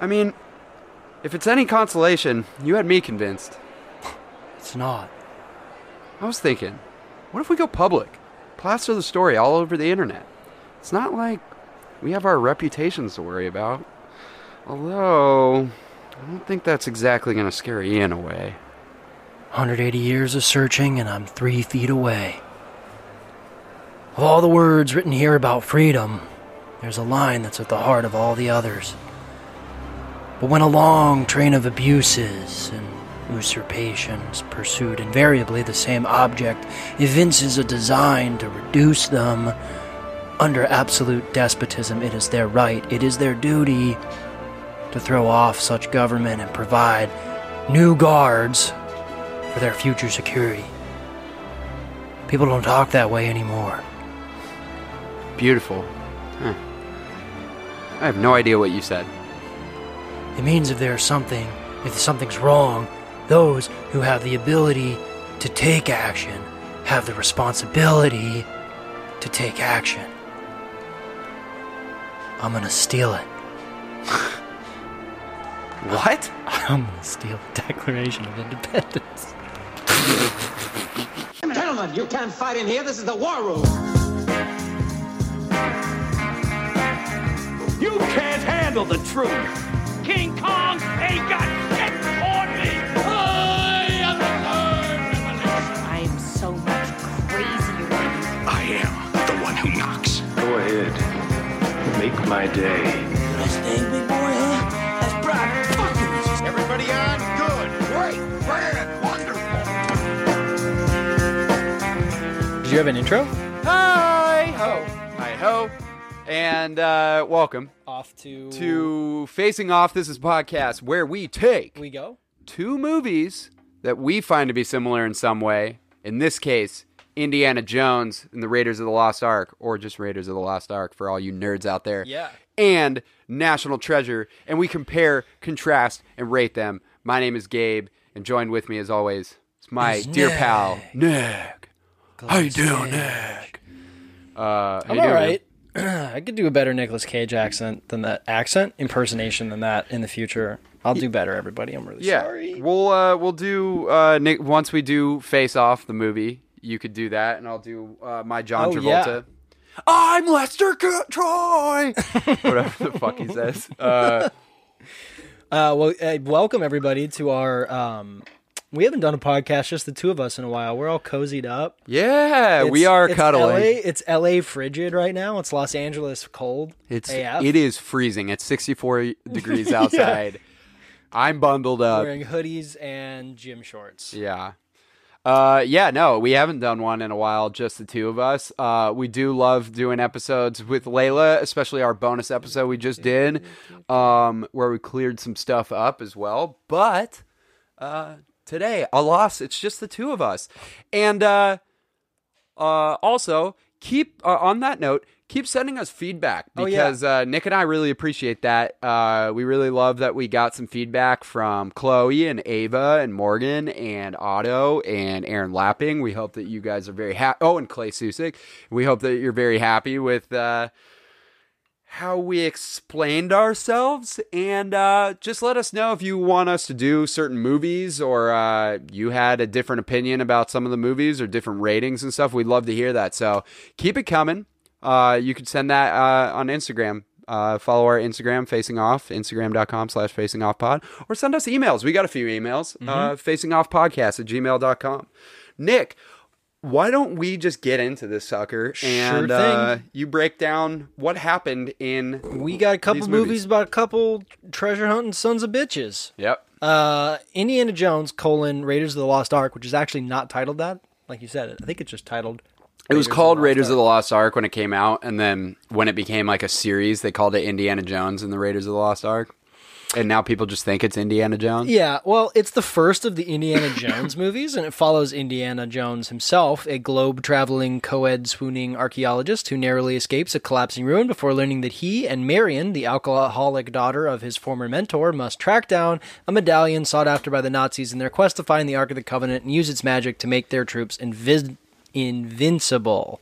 I mean, if it's any consolation, you had me convinced. It's not. I was thinking, what if we go public? Plaster the story all over the internet. It's not like we have our reputations to worry about. Although, I don't think that's exactly going to scare Ian away. 180 years of searching, and I'm three feet away. Of all the words written here about freedom, there's a line that's at the heart of all the others. But when a long train of abuses and usurpations pursued invariably the same object evinces a design to reduce them, under absolute despotism, it is their right, it is their duty to throw off such government and provide new guards for their future security. People don't talk that way anymore. Beautiful. Huh. I have no idea what you said. It means if there's something, if something's wrong, those who have the ability to take action have the responsibility to take action. I'm gonna steal it. What? I'm gonna steal the Declaration of Independence. Gentlemen, you can't fight in here. This is the war room. You can't handle the truth. King Kong ain't got shit on me. I am the third revelation. I'm so much crazier than you. I am the one who knocks. Go ahead. Make my day. Everybody on? Good. Great. Grand. Wonderful. Did you have an intro? Hi ho, hi ho, and uh, welcome Off to to Facing Off. This is a podcast where we take we go. two movies that we find to be similar in some way. In this case, Indiana Jones and the Raiders of the Lost Ark, or just Raiders of the Lost Ark for all you nerds out there. Yeah. And National Treasure, and we compare, contrast, and rate them. My name is Gabe, and joined with me as always is my Is dear Nick. pal Nick. How you doing, Nick? Uh, I'm you all man? right. I could do a better Nicolas Cage accent than that accent impersonation than that in the future. I'll do better, everybody. I'm really Yeah, sorry. we'll uh, we'll do uh, Nick once we do Face Off the movie. You could do that, and I'll do uh, my John Oh, Travolta. yeah. I'm Lester C- Troy. Whatever the fuck he says. Uh, Uh, well, uh, welcome everybody to our. Um, we haven't done a podcast, just the two of us, in a while. We're all cozied up. yeah, we are it's cuddling. LA, it's LA frigid right now. It's Los Angeles cold. It's AF. it is freezing. It's 64 degrees outside. I'm bundled up. wearing hoodies and gym shorts. Yeah. Uh, yeah, no, we haven't done one in a while, just the two of us. Uh, we do love doing episodes with Layla, especially our bonus episode we just did, um, where we cleared some stuff up as well. But uh, today, alas, it's just the two of us. And uh, uh, also, keep uh, on that note, keep sending us feedback Oh, yeah. because uh, Nick and I really appreciate that. Uh, we really love that we got some feedback from Chloe and Ava and Morgan and Otto and Aaron Lapping. We hope that you guys are very happy. Oh, and Clay Susik. We hope that you're very happy with. Uh, how we explained ourselves and uh, just let us know if you want us to do certain movies or uh, you had a different opinion about some of the movies or different ratings and stuff. We'd love to hear that. So keep it coming. Uh, you can send that uh, on instagram. Uh, follow our instagram facing off instagram.com slash facing off pod or send us emails. We got a few emails. Uh, facing off podcast at gmail.com nick why don't we just get into this sucker and thing. uh, you break down what happened in We got a couple movies. movies. about a couple treasure hunting sons of bitches. Yep. Uh, Indiana Jones colon Raiders of the Lost Ark, which is actually not titled that. Like you said, I think it's just titled. It was Raiders of called the Raiders Ark. of the Lost Ark when it came out, and then when it became like a series, they called it Indiana Jones and the Raiders of the Lost Ark. And now people just think it's Indiana Jones. Yeah, well, it's the first of the Indiana Jones movies, and it follows Indiana Jones himself, a globe traveling, co ed swooning archaeologist who narrowly escapes a collapsing ruin before learning that he and Marion, the alcoholic daughter of his former mentor, must track down a medallion sought after by the Nazis in their quest to find the Ark of the Covenant and use its magic to make their troops invis- invincible.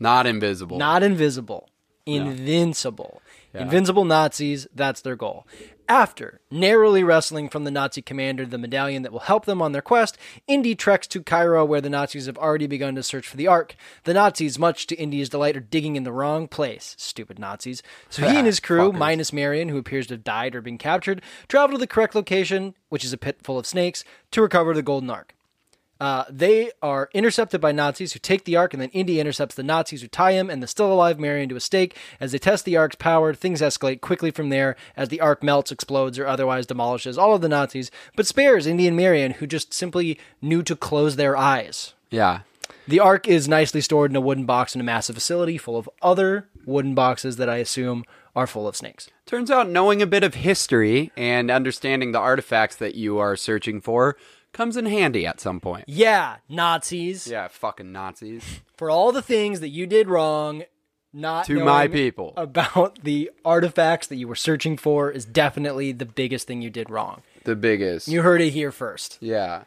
Not invisible. Not invisible. Invincible. Invincible Nazis, that's their goal. After narrowly wrestling from the Nazi commander the medallion that will help them on their quest, Indy treks to Cairo where the Nazis have already begun to search for the Ark. The Nazis, much to Indy's delight, are digging in the wrong place. Stupid Nazis. So he and his crew, minus Marion, who appears to have died or been captured, travel to the correct location, which is a pit full of snakes, to recover the Golden Ark. Uh, they are intercepted by Nazis who take the Ark, and then Indy intercepts the Nazis who tie him and the still alive Marion to a stake. As they test the Ark's power, things escalate quickly from there as the Ark melts, explodes, or otherwise demolishes all of the Nazis, but spares Indy and Marion, who just simply knew to close their eyes. Yeah. The Ark is nicely stored in a wooden box in a massive facility full of other wooden boxes that I assume are full of snakes. Turns out knowing a bit of history and understanding the artifacts that you are searching for comes in handy at some point. Yeah, Nazis. Yeah, fucking Nazis. for all the things that you did wrong, not To my people. about the artifacts that you were searching for is definitely the biggest thing you did wrong. The biggest. You heard it here first. yeah.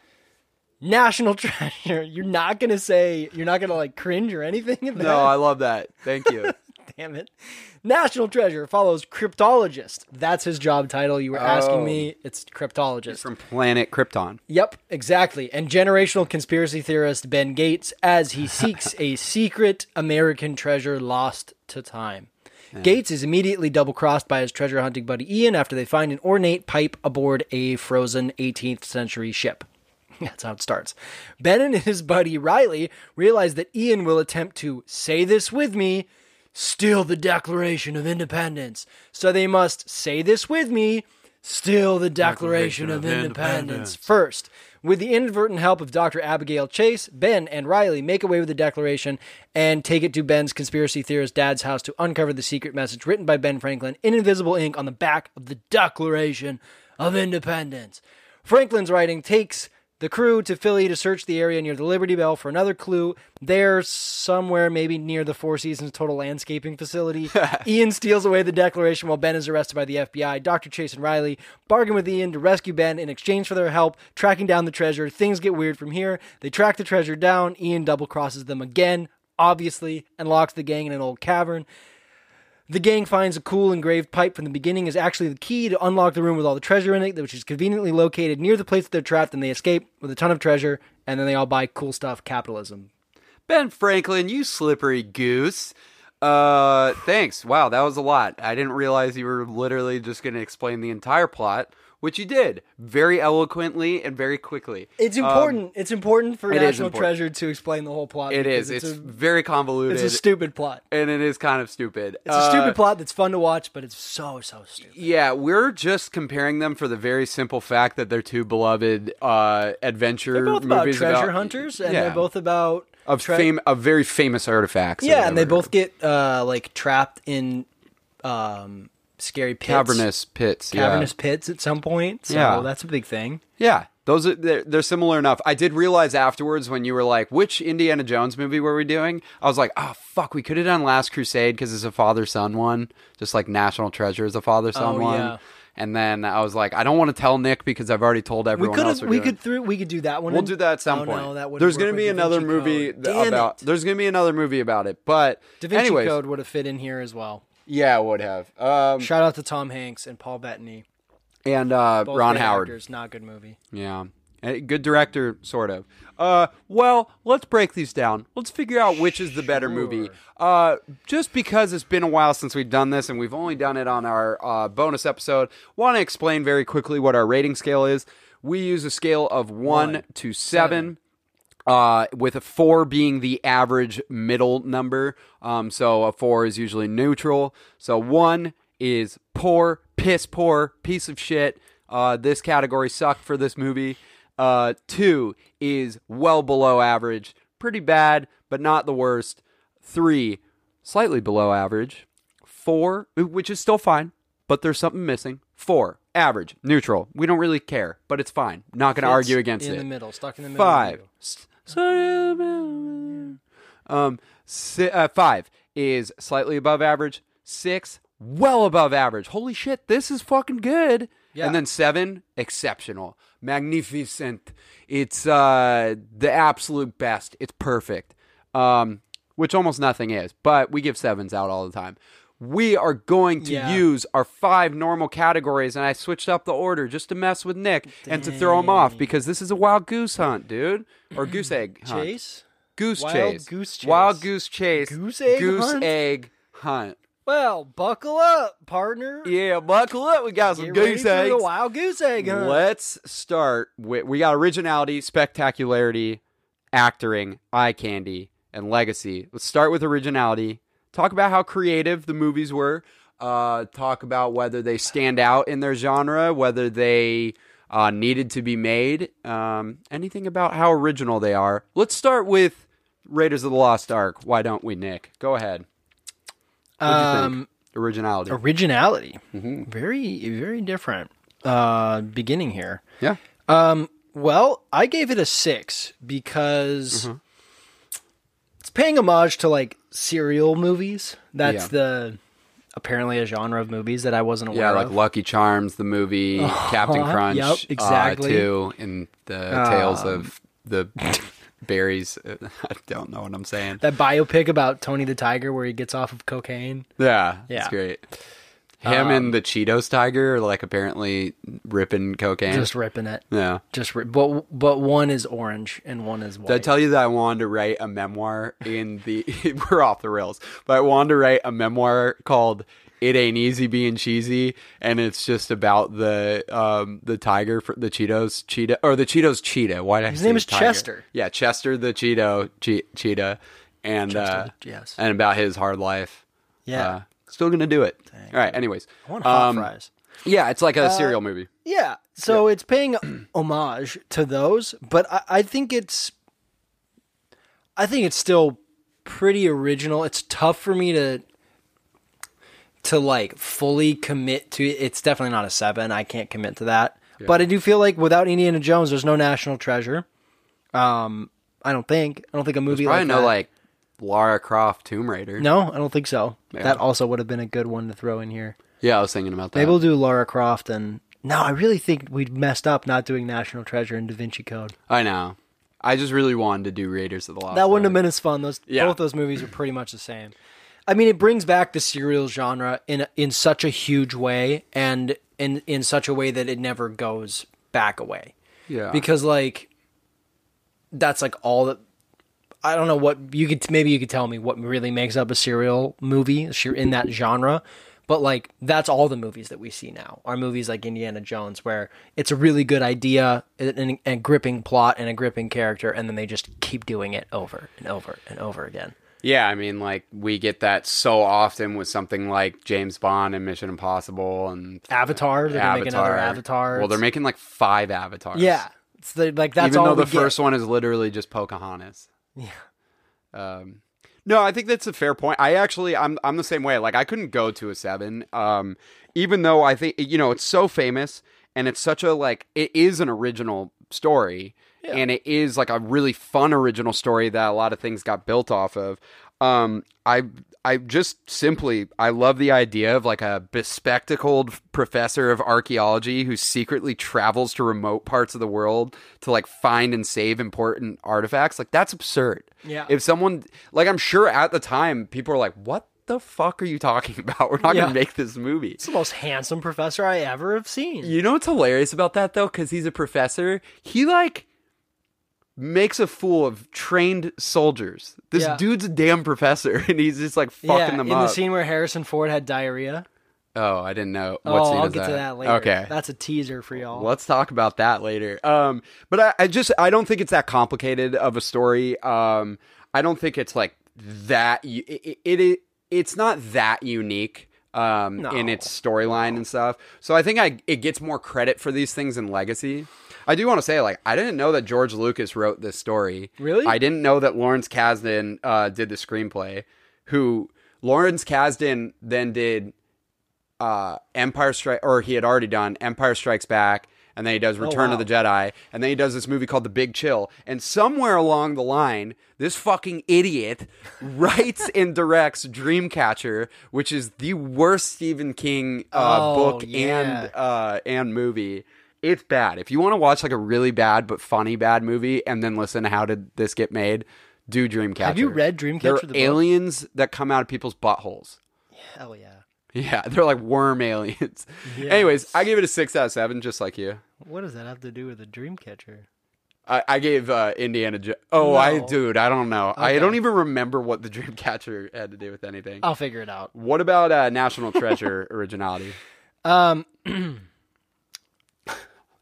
National treasure. You're not gonna say you're not gonna like cringe or anything. No, I love that. Thank you. damn it. National treasure follows cryptologist. That's his job title. You were asking Oh. me. It's cryptologist. From planet Krypton. Yep, exactly. And generational conspiracy theorist Ben Gates as he seeks a secret American treasure lost to time. Gates is immediately double crossed by his treasure hunting buddy Ian after they find an ornate pipe aboard a frozen 18th century ship. That's how it starts. Ben and his buddy Riley realize that Ian will attempt to say this with me steal the Declaration of Independence. So they must say this with me steal the Declaration, of, Independence. First, with the inadvertent help of Dr. Abigail Chase, Ben and Riley make away with the Declaration and take it to Ben's conspiracy theorist dad's house to uncover the secret message written by Ben Franklin in invisible ink on the back of the Declaration of Independence. Franklin's writing takes the crew to Philly to search the area near the Liberty Bell for another clue. There, somewhere maybe near the Four Seasons Total Landscaping Facility, Ian steals away the Declaration while Ben is arrested by the FBI. Dr. Chase and Riley bargain with Ian to rescue Ben in exchange for their help tracking down the treasure. Things get weird from here. They track the treasure down. Ian double crosses them again, obviously, and locks the gang in an old cavern. The gang finds a cool engraved pipe from the beginning is actually the key to unlock the room with all the treasure in it, which is conveniently located near the place that they're trapped, and they escape with a ton of treasure, and then they all buy cool stuff. Capitalism. Ben Franklin, you slippery goose. Uh, thanks. Wow, that was a lot. I didn't realize you were literally just going to explain the entire plot, which you did very eloquently and very quickly. It's important. it's important for Um, it National important. Treasure to explain the whole plot. It is. is. It's, a, very convoluted. it's a stupid plot. and it is kind of stupid. It's a stupid plot that's fun to watch, but it's so so stupid. Yeah, we're just comparing them for the very simple fact that they're two beloved uh, adventure They're both about treasure about- hunters, and yeah, they're both about of tre- fame of very famous artifacts. Yeah, and they both get uh like trapped in um scary pits. cavernous pits. yeah. cavernous pits at some point. So Yeah. that's a big thing. Yeah, those are they're, they're similar enough. I did realize afterwards when you were like, "Which Indiana Jones movie were we doing?" I was like, "Oh fuck, we could have done Last Crusade because it's a father son one, just like National Treasure is a father son Oh, one." yeah. And then I was like, "I don't want to tell Nick because I've already told We everyone could else." doing could through we could do that one. We'll in- do that at some oh, point. No, that there's going to be another movie th- about. it. There's going to be another movie about it, but Da Vinci anyways, Code would have fit in here as well. Yeah, would have. Um, Shout out to Tom Hanks and Paul Bettany. and uh, Both Ron Howard. actors, not good movie. Yeah. A good director, sort of. Uh, well, let's break these down. Let's figure out which is the better movie. Uh, just because it's been a while since we've done this, and we've only done it on our uh, bonus episode, want to explain very quickly what our rating scale is. We use a scale of one, One, to seven. Uh, with a four being the average middle number. Um, so a four is usually neutral. So one is poor, piss poor, piece of shit. Uh, this category sucked for this movie. Uh, two is well below average, pretty bad, but not the worst. Three, slightly below average. Four, which is still fine, but there's something missing. Four, average, neutral. We don't really care, but it's fine. Not going to argue against in it. the middle, stuck in the middle. Five. Sorry, Um, si- uh, five is slightly above average. Six, well above average. Holy shit, this is fucking good. Yeah. And then seven, exceptional, magnificent. It's uh the absolute best. It's perfect. Um, which almost nothing is, but we give sevens out all the time. We are going to Yeah. use our five normal categories, and I switched up the order just to mess with Nick and to throw him off because this is a wild goose hunt, dude, or goose egg hunt. Chase. Goose Wild chase. goose chase. Wild goose chase. Goose egg Goose hunt? egg hunt. Well, buckle up, partner. Yeah, buckle up. We got some Get goose eggs. the wild goose egg hunt. Let's start with we got originality, spectacularity, actoring, eye candy, and legacy. Let's start with originality. Talk about how creative the movies were. Uh, talk about whether they stand out in their genre, whether they uh, needed to be made. Um, anything about how original they are. Let's start with Raiders of the Lost Ark. Why don't we, Nick? Go ahead. Um. Originality. originality. Mm-hmm. Very, very different. Uh, beginning here. yeah. Um, well, I gave it a six because Mm-hmm. Paying homage to like serial movies. That's Yeah. the apparently a genre of movies that I wasn't aware Yeah, like of. Lucky Charms, the movie, Captain Crunch, Yep, exactly. uh, too, and the tales of the berries. I don't know what I'm saying. that biopic about Tony the Tiger where he gets off of cocaine. Yeah, Yeah. it's great. Him and the Cheetos tiger are like apparently ripping cocaine. Just ripping it. yeah. Just rip. But but one is orange and one is white. Did I tell you that I wanted to write a memoir in the? we're off the rails, but I wanted to write a memoir called "It Ain't Easy Being Cheesy," and it's just about the um the tiger for the Cheetos cheetah or the Cheetos cheetah. Why did I His say name is tiger? Chester. Yeah, Chester the Cheeto che- cheetah, and uh, yes. and about his hard life. Yeah. Uh, still gonna do it. All right. Anyways, I want hot um, fries. Yeah, it's like a serial movie. Yeah. So it's paying homage to those, but I, I think it's I think it's still pretty original. It's tough for me to to like fully commit to it. It's definitely not a seven. I can't commit to that. But I do feel like without Indiana Jones, there's no National Treasure. Um, I don't think. I don't think a movie Probably like no that- like Lara Croft Tomb Raider. No, I don't think so. Yeah. That also would have been a good one to throw in here. Yeah, I was thinking about that. Maybe we'll do Lara Croft and no, I really think we messed up not doing National Treasure and Da Vinci Code. I know. I just really wanted to do Raiders of the Lost. that wouldn't have been as fun. Those Yeah. both those movies are pretty much the same. I mean, it brings back the serial genre in in such a huge way, and in in such a way that it never goes back away. Yeah. Because like, that's like all that. I don't know what you could maybe you could tell me what really makes up a serial movie in that genre, but like that's all the movies that we see now are movies like Indiana Jones where it's a really good idea and a gripping plot and a gripping character, and then they just keep doing it over and over and over again. yeah, I mean, like we get that so often with something like James Bond and Mission Impossible and Avatar, they're gonna another Avatar. Well, they're making like five avatars. yeah, it's the, like that's even all though the get. first one is literally just Pocahontas. Yeah. Um, no, I think that's a fair point. I actually, I'm, I'm the same way. Like, I couldn't go to a seven. Um, even though I think, you know, it's so famous and it's such a like, it is an original story, and it is like a really fun original story that a lot of things got built off of. Um, I, I just simply, I love the idea of like a bespectacled professor of archaeology who secretly travels to remote parts of the world to like find and save important artifacts. Like that's absurd. Yeah. If someone, like I'm sure at the time people are like, what the fuck are you talking about? We're not Yeah. going to make this movie. It's the most handsome professor I ever have seen. You know what's hilarious about that though? Because he's a professor. He like makes a fool of trained soldiers. This Yeah. dude's a damn professor, and he's just like fucking yeah, them in up. the scene where Harrison Ford had diarrhea. oh, I didn't know. What oh, I'll get that? to that later. Okay. that's a teaser for y'all. Let's talk about that later. Um, but I, I just I don't think it's that complicated of a story. Um, I don't think it's like that. It, it, it it's not that unique. Um, in its storyline and stuff. So I think I it gets more credit for these things in Legacy. I do want to say, like, I didn't know that George Lucas wrote this story. Really? I didn't know that Lawrence Kasdan uh, did the screenplay. Who Lawrence Kasdan then did uh, Empire Strike, or he had already done Empire Strikes Back, and then he does Return wow. of the Jedi, and then he does this movie called The Big Chill. And somewhere along the line, this fucking idiot writes and directs Dreamcatcher, which is the worst Stephen King uh, Oh, book yeah. and uh, and movie. It's bad. If you want to watch like a really bad but funny bad movie, and then listen to how did this get made, do Dreamcatcher. Have you read Dreamcatcher, There are the book? aliens that come out of people's buttholes. Hell yeah. Yeah, they're like worm aliens. Anyways, I gave it a six out of seven, just like you. What does that have to do with a dream catcher? I, I gave uh, Indiana. Jo- oh, I No. dude, I don't know. I don't even remember what the Dreamcatcher had to do with anything. I'll figure it out. What about uh, National Treasure originality? Um,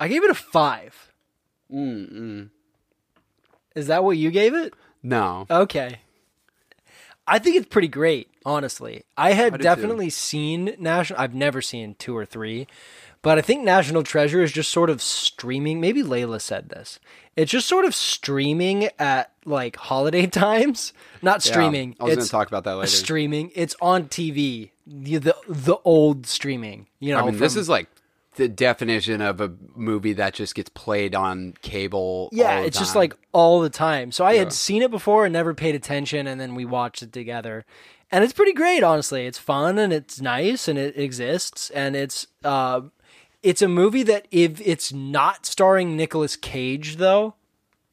I gave it a five. Mm-mm. Is that what you gave it? No. Okay. I think it's pretty great, honestly. I had I definitely seen National I've never seen 2 or 3, but I think National Treasure is just sort of streaming. Maybe Layla said this. It's just sort of streaming at like holiday times. Not streaming. I was going to talk about that later. streaming. It's on TV. The the, the old streaming, you know. I mean, this is like the definition of a movie that just gets played on cable. Yeah, all the it's just like all the time. So I Yeah. had seen it before and never paid attention, and then we watched it together, and it's pretty great. Honestly, it's fun and it's nice and it exists, and it's uh, it's a movie that if it's not starring Nicolas Cage, though,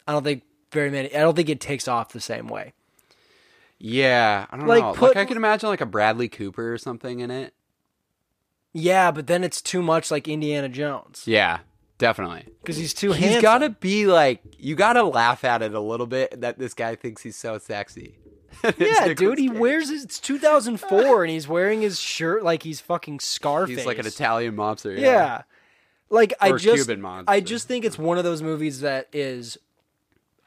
I don't think very many. I don't think it takes off the same way. yeah. I don't like, know. put- like I can imagine like a Bradley Cooper or something in it. Yeah, but then it's too much like Indiana Jones Yeah, definitely. because he's too He's handsome. got to be like you got to laugh at it a little bit that this guy thinks he's so sexy. Yeah, Nicolas dude, he Cage. wears his. It's 2004, and he's wearing his shirt like he's fucking Scarface. He's like an Italian mobster. Yeah. Yeah. Like I just Cuban monster. I just think it's one of those movies that is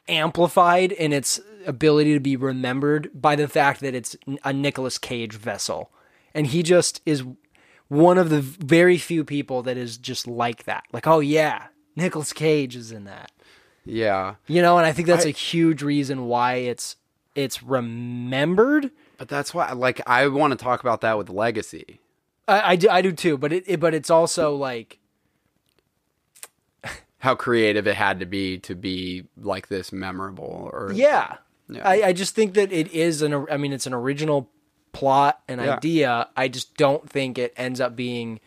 amplified in its ability to be remembered by the fact that it's a Nicolas Cage vessel. And he just is one of the very few people that is just like that. Like, oh yeah, Nicolas Cage is in that. Yeah. You know, and I think that's I- a huge reason why it's it's remembered. But that's why like I want to talk about that with Legacy. I, I do I do too, but it, it but it's also like How creative it had to be to be like this memorable or Yeah. Yeah. I, I just think that it is an I mean it's an original plot and Yeah. idea. I just don't think it ends up being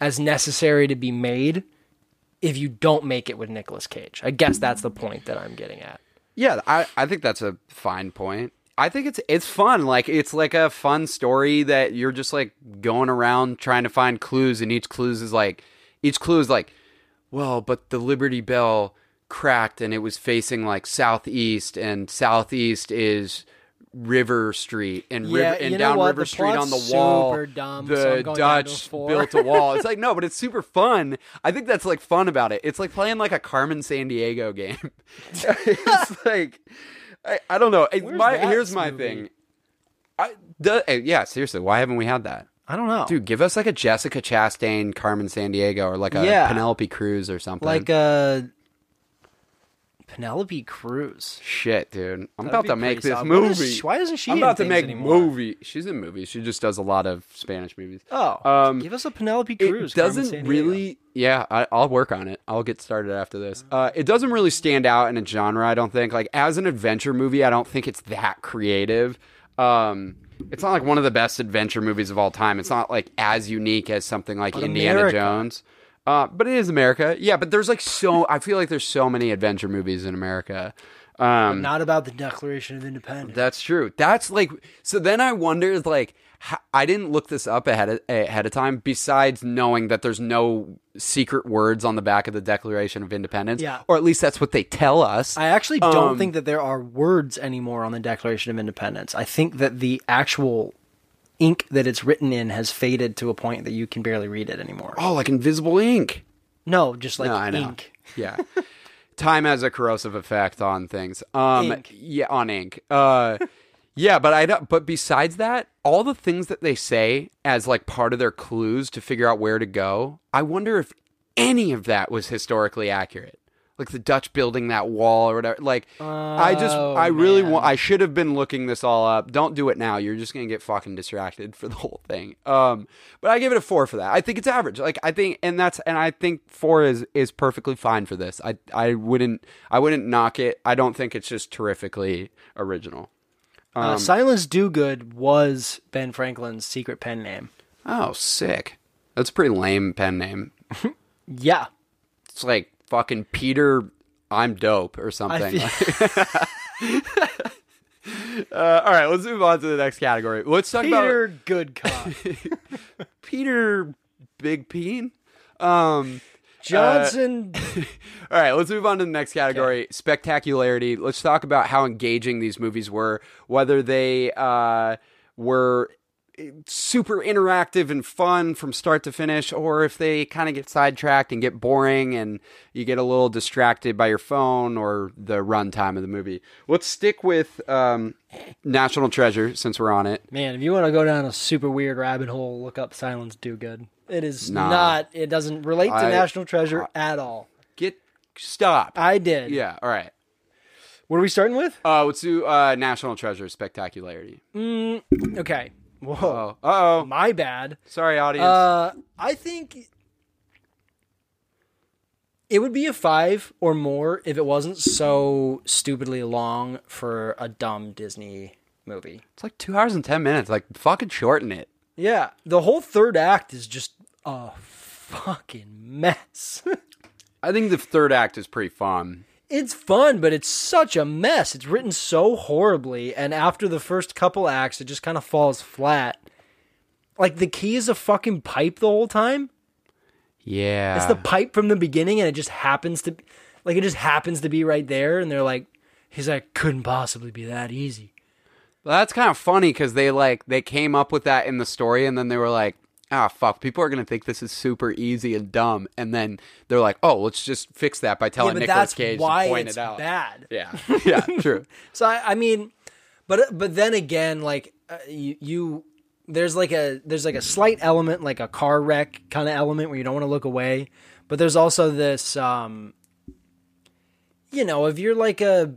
as necessary to be made if you don't make it with Nicolas Cage. I guess that's the point that I'm getting at. Yeah, I, I think that's a fine point. I think it's it's fun. Like it's like a fun story that you're just like going around trying to find clues, and each clues is like each clue is like, well, but the Liberty Bell cracked and it was facing like southeast, and southeast is River Street, and Yeah, river and you know down what? River The Street on the wall. dumb, so the going down to a Dutch built a wall. It's like no, but it's super fun. I think that's like fun about it. It's like playing like a Carmen Sandiego game. it's like I, I don't know. My, here's my thing. I the, eh, yeah, seriously, why haven't we had that? I don't know. Dude, give us like a Jessica Chastain, Carmen Sandiego, or like a Yeah. Penelope Cruz or something. like uh Penelope Cruz. Shit, dude. I'm That'd about to make this solid. Movie. she- why isn't she I'm about to make anymore? movie. She's in movies. She just does a lot of Spanish movies. Oh, Um, give us a Penelope Cruz. It doesn't really. Yeah, I, I'll work on it. I'll get started after this. Uh, it doesn't really stand out in a genre. I don't think. Like as an adventure movie, I don't think it's that creative. Um, it's not like one of the best adventure movies of all time. It's not like as unique as something like But Indiana America. Jones. Uh, but it is America. Yeah, but there's like so. I feel like there's so many adventure movies in America. Um, Not about the Declaration of Independence. that's true. That's like so. Then I wonder, like, how, I didn't look this up ahead of, ahead of time. Besides knowing that there's no secret words on the back of the Declaration of Independence, Yeah. or at least that's what they tell us. I actually don't Um, think that there are words anymore on the Declaration of Independence. I think that the actual ink that it's written in has faded to a point that you can barely read it anymore. oh, like invisible ink. No, just like no, I know. ink. Yeah, time has a corrosive effect on things. Um, Ink. yeah, on ink. Uh, yeah, but I don't. But besides that, all the things that they say as like part of their clues to figure out where to go, I wonder if any of that was historically accurate. Like the Dutch building that wall or whatever. Like I just, Oh, I really man. want. I should have been looking this all up. Don't do it now. You're just gonna get fucking distracted for the whole thing. Um, but I give it a four for that. I think it's average. Like I think, and that's, and I think four is is perfectly fine for this. I I wouldn't, I wouldn't knock it. I don't think it's just terrifically original. Um, uh, Silence Dogood was Ben Franklin's secret pen name. Oh, sick. That's a pretty lame pen name. Yeah. It's like fucking Peter. I'm dope or something. feel- Uh, all right, let's move on to the next category. Let's talk Peter about Good Cop. Peter Big Peen. Um, Johnson. all right, let's move on to the next category spectacularity. Let's talk about how engaging these movies were, whether they uh, were super interactive and fun from start to finish, or if they kind of get sidetracked and get boring and you get a little distracted by your phone or the runtime of the movie. Let's stick with um, National Treasure since we're on it. Man, if you want to go down a super weird rabbit hole, look up Silence Dogood. It is Nah. not. It doesn't relate to I- National Treasure at all. Get stop. I did. yeah, all right. What are we starting with? Uh, let's do uh, National Treasure spectacularity. Okay. Whoa. Oh, uh oh. My bad. Sorry, audience. Uh, I think it would be a five or more if it wasn't so stupidly long for a dumb Disney movie. it's like two hours and ten minutes. Like, fucking shorten it. Yeah, the whole third act is just a fucking mess. I think the third act is pretty fun. It's fun, but it's such a mess. It's written so horribly, and after the first couple acts, it just kind of falls flat. Like the key is a fucking pipe the whole time. Yeah. It's the pipe from the beginning, and it just happens to, like, it just happens to be right there. And they're like, he's like, couldn't possibly be that easy. Well, that's kind of funny because they like they came up with that in the story, and then they were like, "Ah, fuck, people are gonna think this is super easy and dumb," and then they're like, "Oh, let's just fix that by Yeah, telling Nicolas that's Cage why to point it's it out." bad. Yeah, yeah, true. So I, I mean, but but then again, like uh, you, you, there's like a there's like a slight element, like a car wreck kind of element where you don't want to look away. But there's also this, um, you know, if you're like a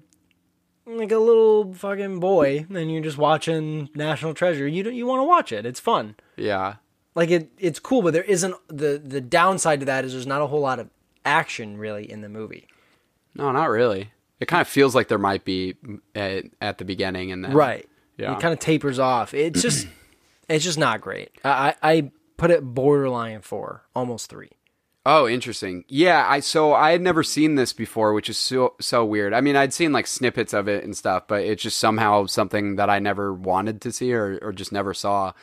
like a little fucking boy and you're just watching National Treasure, you don't you want to watch it. It's fun. Yeah, Like it, it's cool, but there isn't the the downside to that is there's not a whole lot of action really in the movie. no, not really. It kind of feels like there might be at, at the beginning, and then Right. Yeah. It kind of tapers off. It's just it's just not great. I, I I put it borderline four, almost three. Oh, interesting. Yeah, I so I had never seen this before, which is so so weird. I mean, I'd seen like snippets of it and stuff, but it's just somehow something that I never wanted to see or or just never saw.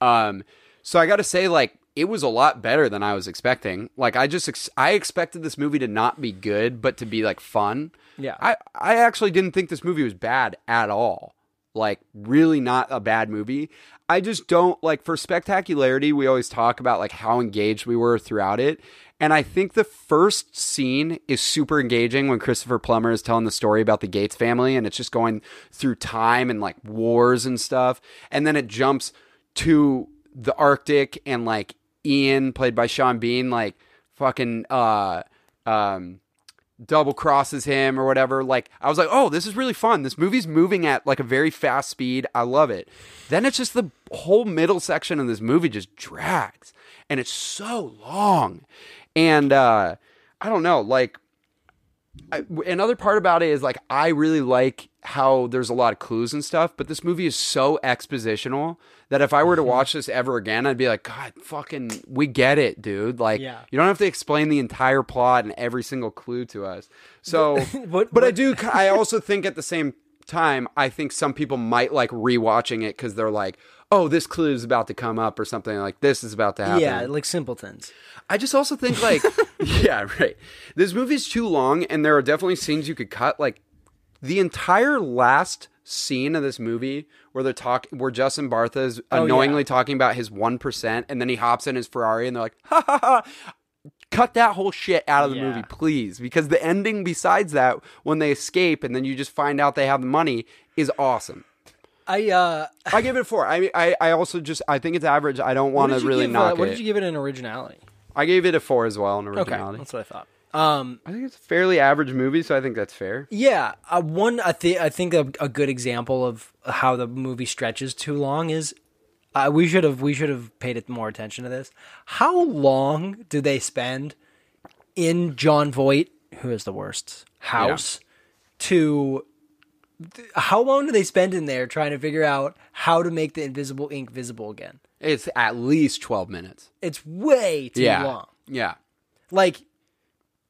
Um, so I got to say, like, it was a lot better than I was expecting. Like, I just ex- I expected this movie to not be good, but to be like fun. Yeah. I I actually didn't think this movie was bad at all. Like, really not a bad movie. I just don't like for spectacularity. We always talk about like how engaged we were throughout it. And I think the first scene is super engaging when Christopher Plummer is telling the story about the Gates family and it's just going through time and like wars and stuff. And then it jumps to the Arctic and like Ian, played by Sean Bean, like fucking uh um double crosses him or whatever. Like I was like, oh, this is really fun. This movie's moving at like a very fast speed. I love it. Then it's just the whole middle section of this movie just drags, and it's so long. And uh, I don't know, like. I, another part about it is like I really like how there's a lot of clues and stuff, but this movie is so expositional that if I were to mm-hmm. watch this ever again, I'd be like, God, fucking, we get it, dude. Like, Yeah. you don't have to explain the entire plot and every single clue to us. So, But- but I do. I also think at the same time, I think some people might like rewatching it because they're like, "Oh, this clue is about to come up," or something like this is about to happen. Yeah, like simpletons. I just also think like, yeah, right. This movie's too long, and there are definitely scenes you could cut. Like the entire last scene of this movie where they're talking, where Justin Bartha is Oh, annoyingly yeah. talking about his one percent, and then he hops in his Ferrari, and they're like, ha ha ha. Cut that whole shit out of the Yeah. movie, please, because the ending besides that, when they escape and then you just find out they have the money, is awesome. I uh, I give it a four. I I, I also just I think it's average. I don't want to really give, knock uh, What it. did you give it in originality? I gave it a four as well in Okay, originality. that's what I thought. Um, I think it's a fairly average movie, so I think that's fair. yeah, uh, one I think I think a, a good example of how the movie stretches too long is. Uh, we should have we should have paid it more attention to this. How long do they spend in Jon Voight, who is the worst house, to th- how long do they spend in there trying to figure out how to make the invisible ink visible again? It's at least twelve minutes. It's way too yeah, long. yeah. Like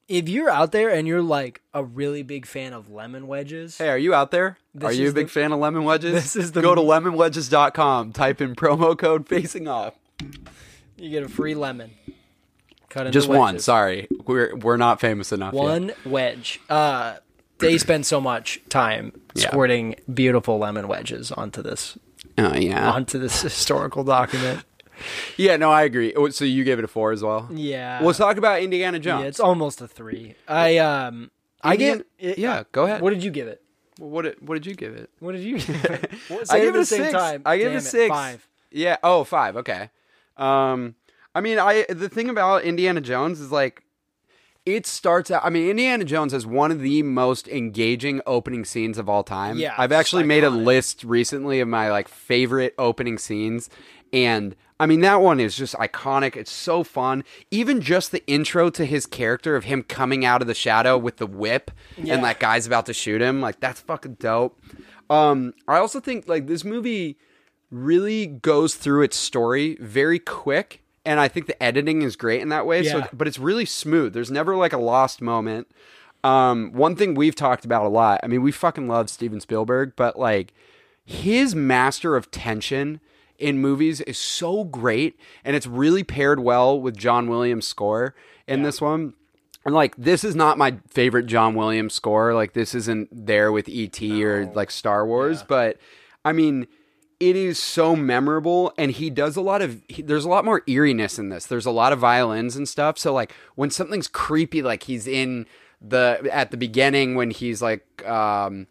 if you're out there and you're like a really big fan of lemon wedges, Hey, are you out there? Are you a big the- fan of lemon wedges? This is the- Go to lemonwedges.com, type in promo code facing off. you get a free lemon. Cut Just one, sorry. We're we're not famous enough yet. One wedge. Uh, they spend so much time Yeah. squirting beautiful lemon wedges onto this Oh yeah. onto this historical document. Yeah, no, I agree. Oh, So you gave it a 4 as well? Yeah. Let's talk about Indiana Jones. Yeah, it's almost a three. I um, I Indiana- give. it- yeah, go ahead. What did you give it? what did, what did you give it? What did you? give it? What- I give it the a same six. Time. I give it a six. Five. Yeah. Oh, five. Okay. Um, I mean, I the thing about Indiana Jones is like, it starts out. I mean, Indiana Jones has one of the most engaging opening scenes of all time. Yeah, I've actually made a list recently of my like favorite opening scenes, and I mean that one is just iconic. It's so fun. Even just the intro to his character of him coming out of the shadow with the whip, Yeah. and that guy's about to shoot him. Like that's fucking dope. Um, I also think like this movie really goes through its story very quick and I think the editing is great in that way so but it's really smooth there's never like a lost moment um one thing we've talked about a lot I mean we fucking love Steven Spielberg but like his master of tension in movies is so great and it's really paired well with John Williams score in this one and like this is not my favorite John Williams score. Like this isn't there with ET or like Star Wars, but I mean it is so memorable and he does a lot of he, there's a lot more eeriness in this. There's a lot of violins and stuff. So like when something's creepy like he's in the at the beginning when he's like um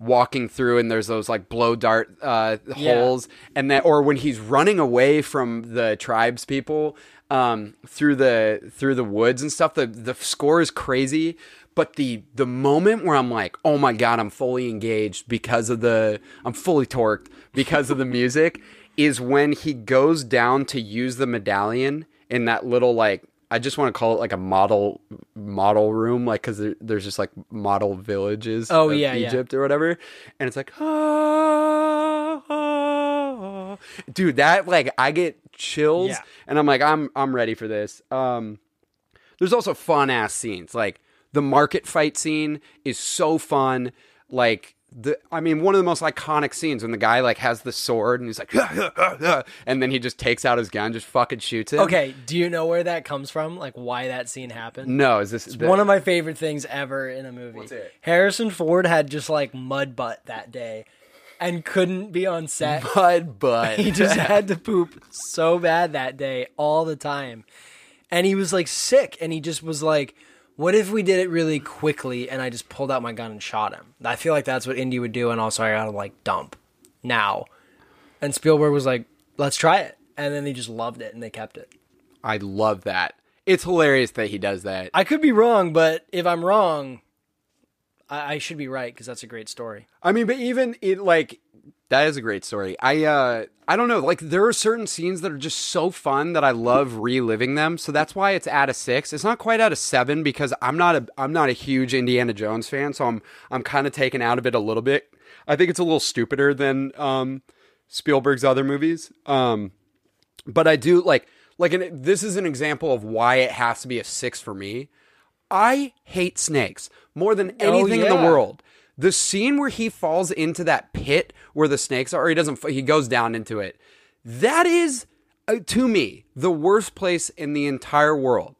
walking through and there's those like blow dart uh Yeah. holes and that or when he's running away from the tribes people um through the through the woods and stuff the the score is crazy but the the moment where I'm like oh my god I'm fully engaged because of the I'm fully torqued because of the music is when he goes down to use the medallion in that little like I just want to call it like a model model room like cuz there, there's just like model villages Oh, yeah, yeah. Egypt or whatever and it's like ah, ah, ah. dude that like I get chills Yeah. and I'm like I'm I'm ready for this um there's also fun ass scenes like the market fight scene is so fun like the I mean one of the most iconic scenes when the guy like has the sword and he's like and then he just takes out his gun just fucking shoots it Okay, do you know where that comes from? Like why that scene happened? no is this the- One of my favorite things ever in a movie. What's it? Harrison Ford had just like mud butt that day and couldn't be on set. Bud Bud he just had to poop so bad that day all the time. And he was like sick and he just was like, what if we did it really quickly and I just pulled out my gun and shot him? I feel like that's what Indy would do and also I gotta like dump now. And Spielberg was like, let's try it. And then they just loved it and they kept it. I love that it's hilarious that he does that I could be wrong, but if I'm wrong, I, I should be right because that's a great story. I mean, but even it like that is a great story. I uh I don't know, like there are certain scenes that are just so fun that I love reliving them. So that's why it's at a 6. It's not quite at a 7 because I'm not a I'm not a huge Indiana Jones fan, so I'm I'm kind of taken out of it a little bit. I think it's a little stupider than um Spielberg's other movies. Um but I do like like an, this is an example of why it has to be a 6 for me. I hate snakes more than anything in the world. The scene where he falls into that pit where the snakes are, or he doesn't, he goes down into it. That is, uh, to me, the worst place in the entire world.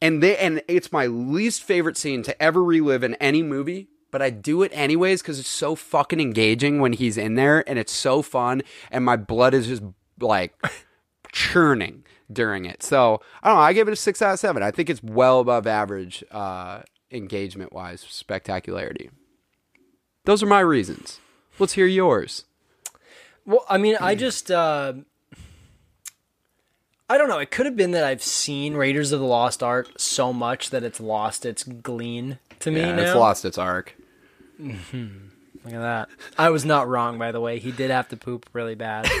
And they, and it's my least favorite scene to ever relive in any movie. But I do it anyways because it's so fucking engaging when he's in there, and it's so fun, and my blood is just like churning during it. So I don't know. I give it a six out of seven. I think it's well above average uh, engagement wise, spectacularity. Those are my reasons. Let's hear yours. Well, I mean, I just uh I don't know. It could have been that I've seen Raiders of the Lost Ark so much that it's lost its gleam to me Yeah, now. it's lost its arc. Look at that. I was not wrong, by the way. He did have to poop really bad.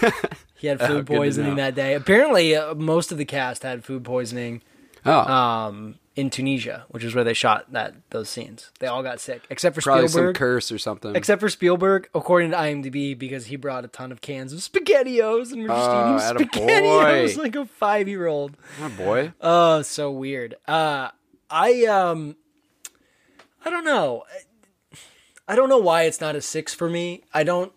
He had food to poisoning that day. Apparently, uh, most of the cast had food poisoning Oh, um, in Tunisia, which is where they shot that those scenes. They all got sick, except for probably some Spielberg. curse or something. Except for Spielberg, according to IMDb, because he brought a ton of cans of SpaghettiOs and we're just Oh, eating. SpaghettiOs like a five year old. oh boy. Oh, so weird. Uh, I um, I don't know. I don't know why it's not a six for me. I don't.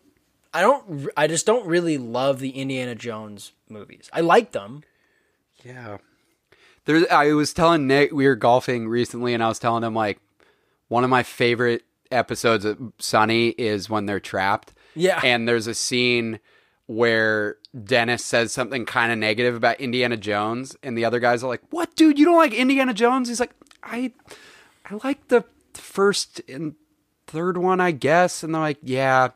I don't. I just don't really love the Indiana Jones movies. I like them. Yeah. There, I was telling Nick we were golfing recently, and I was telling him like one of my favorite episodes of Sunny is when they're trapped. Yeah. And there's a scene where Dennis says something kind of negative about Indiana Jones, and the other guys are like, "What, dude? You don't like Indiana Jones?" He's like, "I, I like the first and third one, I guess." And they're like, "Yeah."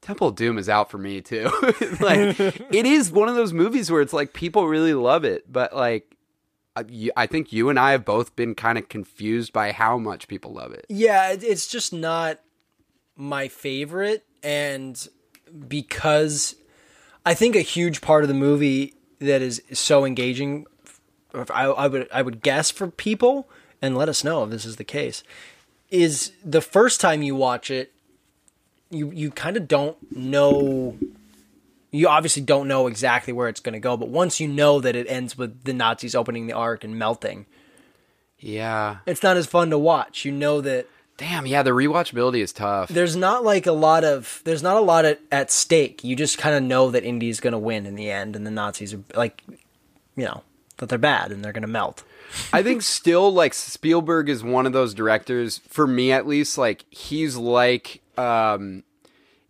Temple of Doom is out for me too. like it is one of those movies where it's like people really love it, but like I, think you and I have both been kind of confused by how much people love it. Yeah, it's just not my favorite, and because I think a huge part of the movie that is so engaging, I, I would I would guess for people, and let us know if this is the case, is the first time you watch it, you you kind of don't know. You obviously don't know exactly where it's going to go, but once you know that it ends with the Nazis opening the Ark and melting, Yeah. it's not as fun to watch. You know that Damn, yeah, the rewatchability is tough. there's not like a lot of there's not a lot at, at stake. You just kind of know that Indy's going to win in the end, and the Nazis are like, you know, that they're bad and they're going to melt. I think still like Spielberg is one of those directors for me at least like he's like um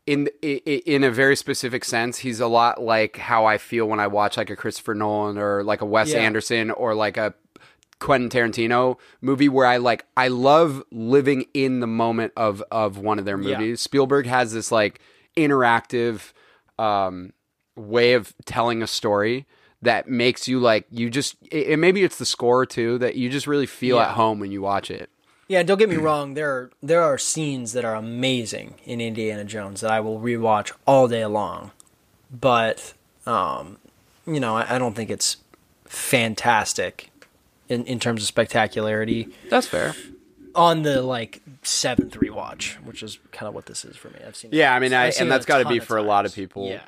in in a very specific sense he's a lot like how I feel when I watch like a Christopher Nolan or like a Wes Yeah. Anderson or like a Quentin Tarantino movie where I like I love living in the moment of of one of their Yeah. movies. Spielberg has this like interactive um way of telling a story that makes you like you just it, and maybe it's the score too that you just really feel Yeah. at home when you watch it. Yeah, don't get me wrong. There are there are scenes that are amazing in Indiana Jones that I will rewatch all day long, but um, you know, I, I don't think it's fantastic in in terms of spectacularity That's fair. On the like seventh rewatch, which is kind of what this is for me. I've seen. it- Yeah, I mean, I, and it that's got to be for a lot of people. Yeah.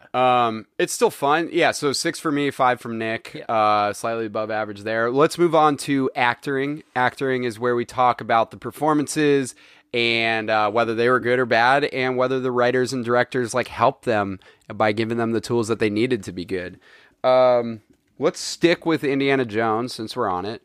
Um, it's still fun. Yeah. So six for me, five from Nick. Yeah. Uh, slightly above average there. Let's move on to acting. Acting is where we talk about the performances and uh, whether they were good or bad, and whether the writers and directors like helped them by giving them the tools that they needed to be good. Um, let's stick with Indiana Jones since we're on it.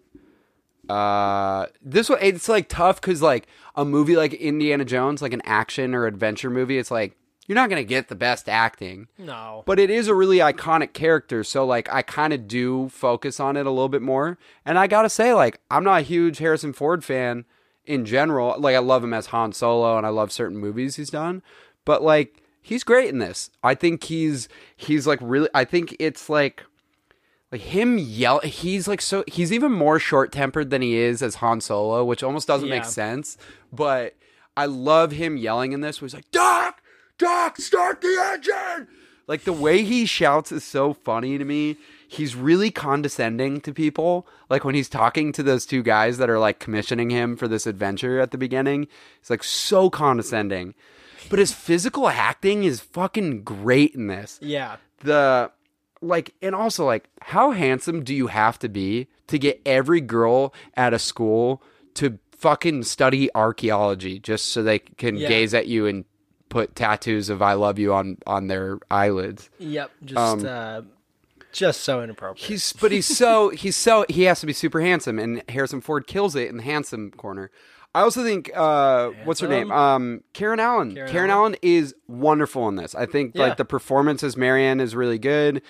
Uh, this one it's like tough because like a movie like Indiana Jones, like an action or adventure movie, it's like you're not gonna get the best acting, No, but it is a really iconic character. So like I kind of do focus on it a little bit more. And I gotta say, like I'm not a huge Harrison Ford fan in general. Like I love him as Han Solo, and I love certain movies he's done, but like he's great in this. I think he's he's like really. I think it's like like him yell he's like so he's even more short tempered than he is as Han Solo, which almost doesn't make sense. But I love him yelling in this where he's like, Doc, Doc, start the engine. Like the way he shouts is so funny to me. He's really condescending to people. Like when he's talking to those two guys that are like commissioning him for this adventure at the beginning, he's like so condescending. But his physical acting is fucking great in this yeah, the like and also like how handsome do you have to be to get every girl at a school to fucking study archaeology just so they can Yeah. gaze at you and put tattoos of I love you on on their eyelids. yep, just Um, uh, just so inappropriate. He's but he's so he's so he has to be super handsome and Harrison Ford kills it in the handsome corner. I also think uh what's her name? Um Karen Allen. Karen, Karen Allen is wonderful in this. I think Yeah. like the performance as Marion is really good.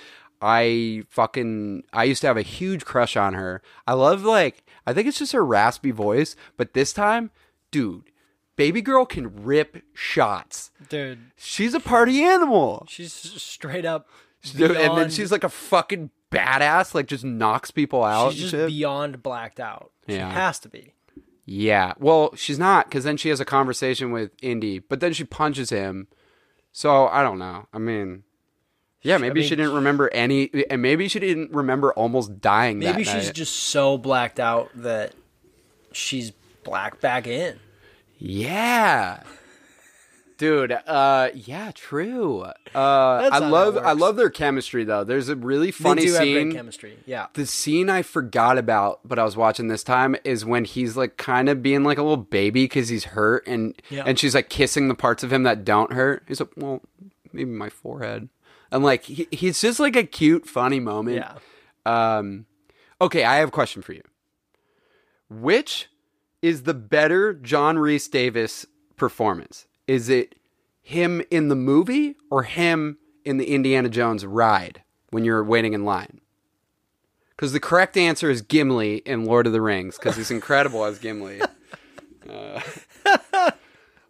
I fucking I used to have a huge crush on her. I love like I think it's just her raspy voice, but this time, dude, baby girl can rip shots. dude. She's a party animal. She's straight up. Dude, and then she's like a fucking badass, like just knocks people out. she's just beyond blacked out. Yeah. Has to be. Yeah. Well, she's not because then she has a conversation with Indy, but then she punches him. So I don't know. I mean, yeah, maybe mean- she didn't remember any, and maybe she didn't remember almost dying. Maybe she's night. just so blacked out that she's black back in. Yeah. Dude, uh, yeah, true. Uh, I love, I love their chemistry though. There's a really funny they do have scene. chemistry. Yeah. The scene I forgot about, but I was watching this time, is when he's like kind of being like a little baby because he's hurt, and Yeah. and she's like kissing the parts of him that don't hurt. He's like, well, maybe my forehead, and like he, he's just like a cute, funny moment. Yeah. Um, okay, I have a question for you. Which is the better John Rhys-Davies performance? Is it him in the movie or him in the Indiana Jones ride when you're waiting in line? Because the correct answer is Gimli in Lord of the Rings because he's incredible as Gimli. Uh,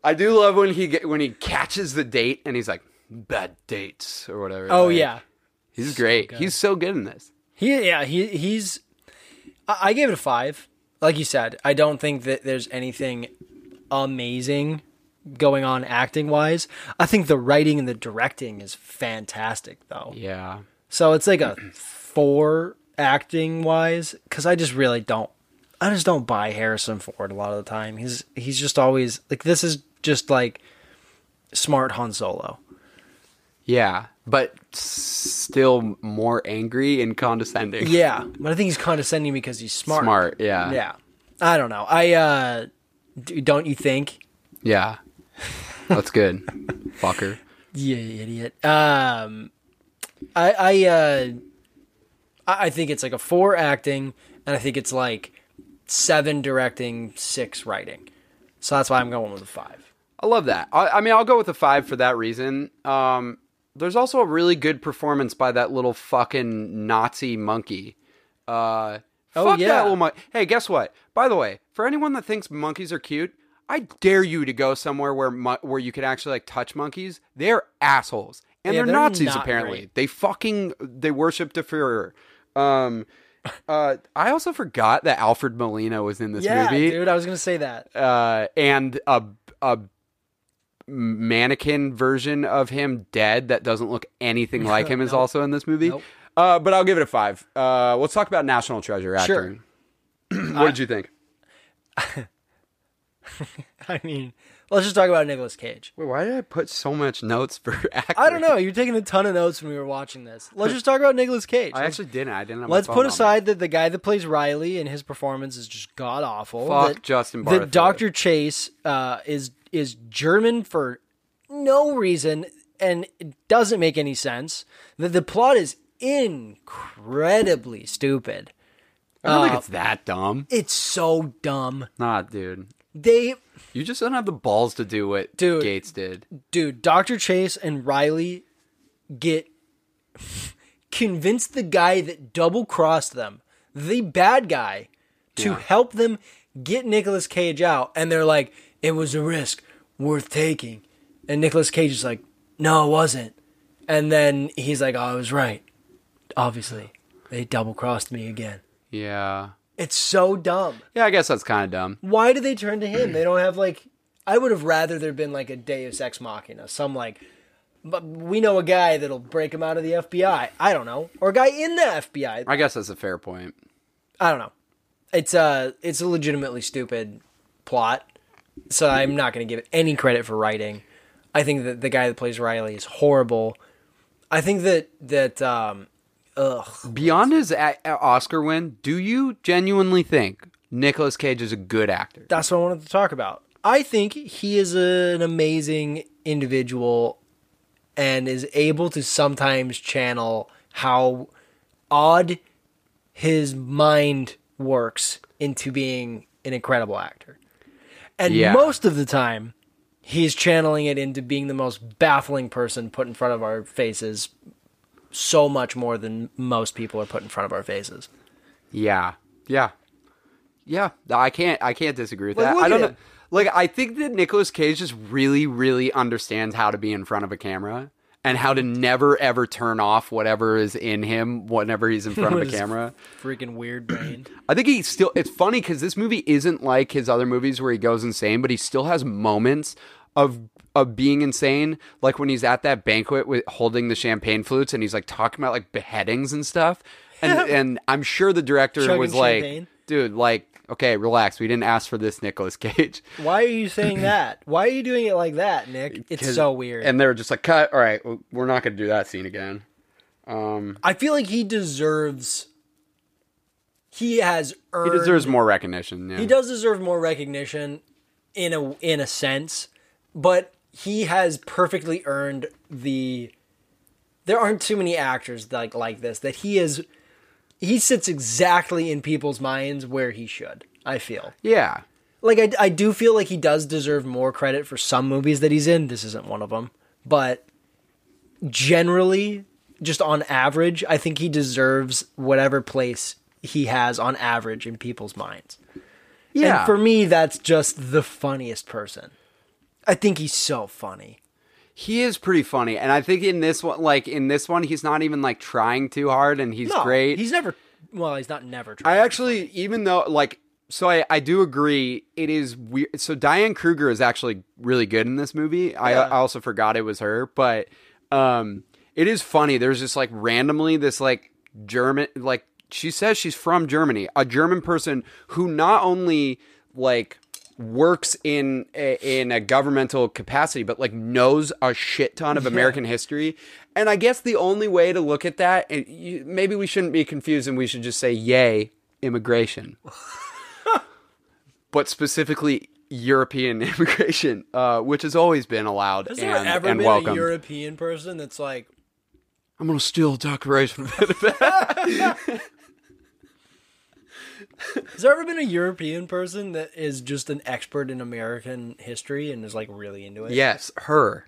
I do love when he get, when he catches the date and he's like bad dates or whatever. Oh Like, yeah. he's great. He's so good in this. He yeah he he's. I, I gave it a five. Like you said, I don't think that there's anything amazing going on acting wise. I think the writing and the directing is fantastic though. Yeah. So it's like a four acting wise because I just really don't. I just don't buy Harrison Ford a lot of the time. He's he's just always like this is just like smart Han Solo. Yeah, but still more angry and condescending. Yeah, but I think he's condescending because he's smart. Smart, yeah. Yeah. I don't know. I uh d- don't you think? Yeah. That's good. Fucker. Yeah, idiot. Um I I uh I think it's like a 4 acting and I think it's like 7 directing, 6 writing. So that's why I'm going with a 5. I love that. I, I mean, I'll go with a five for that reason. Um, there's also a really good performance by that little fucking Nazi monkey. Uh, Oh, fuck yeah. that little mon- Hey, guess what? By the way, for anyone that thinks monkeys are cute, I dare you to go somewhere where mo- where you could actually like touch monkeys. They're assholes, and Yeah, they're, they're Nazis apparently. great. They fucking they worship the Führer. Um, uh, I also forgot that Alfred Molina was in this Yeah, movie dude, I was going to say that. uh, and a a mannequin version of him dead that doesn't look anything like him is also in this movie. Nope. Uh, but I'll give it a five. Uh, let's talk about National Treasure Sure. acting. what did you think? I mean, let's just talk about Nicolas Cage. Wait, why did I put so much notes for acting? I don't know. You're taking a ton of notes when we were watching this. Let's just talk about Nicolas Cage. I actually didn't. I didn't. Have Let's put aside that the guy that plays Riley and his performance is just god awful. Fuck that, Justin That Bartha. Doctor Chase uh, is is German for no reason and it doesn't make any sense. That the plot is incredibly stupid. I don't uh, think it's that dumb. It's so dumb. Nah, dude. They You just don't have the balls to do what Dude. Gates did. dude, Dr. Chase and Riley get convince the guy that double crossed them, the bad guy, to help them get Nicolas Cage out. And they're like, it was a risk worth taking. And Nicolas Cage is like, no, it wasn't. And then he's like, oh, I was right. Obviously, they double crossed me again. Yeah. It's so dumb. Yeah, I guess that's kind of dumb. Why do they turn to him? They don't have like. I would have rather there been like a Deus Ex Machina, some like. But we know a guy that'll break him out of the FBI. I don't know, or a guy in the FBI. I guess that's a fair point. I don't know. It's a it's a legitimately stupid plot, so I'm not going to give it any credit for writing. I think that the guy that plays Riley is horrible. I think that that um, ugh. Beyond his a- a- Oscar win, do you genuinely think Nicolas Cage is a good actor? That's what I wanted to talk about. I think he is an amazing individual and is able to sometimes channel how odd his mind works into being an incredible actor. And Yeah. most of the time, he's channeling it into being the most baffling person put in front of our faces so much more than most people are put in front of our faces. Yeah, yeah, yeah. I can't. I can't disagree with Like, that. I don't know. Like, I think that Nicolas Cage just really, really understands how to be in front of a camera and how to never ever turn off whatever is in him whenever he's in front of a camera. Freaking weird brain. I think he still. It's funny because this movie isn't like his other movies where he goes insane, but he still has moments of of being insane, like when he's at that banquet with holding the champagne flutes and he's like talking about like beheadings and stuff. And and I'm sure the director Chugging was like, champagne. dude, like Okay, relax. We didn't ask for this, Nicolas Cage. Why are you saying that? Why are you doing it like that, Nick? It's so weird. And they were just like, cut. All right, we're not going to do that scene again. Um, I feel like he deserves. He has earned. He deserves more recognition. Yeah. He does deserve more recognition, in a in a sense, but he has perfectly earned the. There aren't too many actors like like this that he is. He sits exactly in people's minds where he should. I feel Yeah. like I, I do feel like he does deserve more credit for some movies that he's in. This isn't one of them, but generally, just on average, I think he deserves whatever place he has on average in people's minds. Yeah. And for me, that's just the funniest person. I think he's so funny. He is pretty funny, and I think in this one, like in this one, he's not even like trying too hard, and he's No, great. He's never. Well, he's not never. Trying. I actually, even though like, so I I do agree. It is weird. So Diane Kruger is actually really good in this movie. I, I also forgot it was her, but um, it is funny. There's just like randomly this like German like she says she's from Germany, a German person who not only like works in a, in a governmental capacity but like knows a shit ton of American history. And I guess the only way to look at that and you, maybe we shouldn't be confused and we should just say yay immigration. but specifically European immigration, uh, which has always been allowed Has and, there ever and been welcomed. a European person that's like, I'm gonna steal the Declaration. has there ever been a European person that is just an expert in American history and is like really into it? yes, her.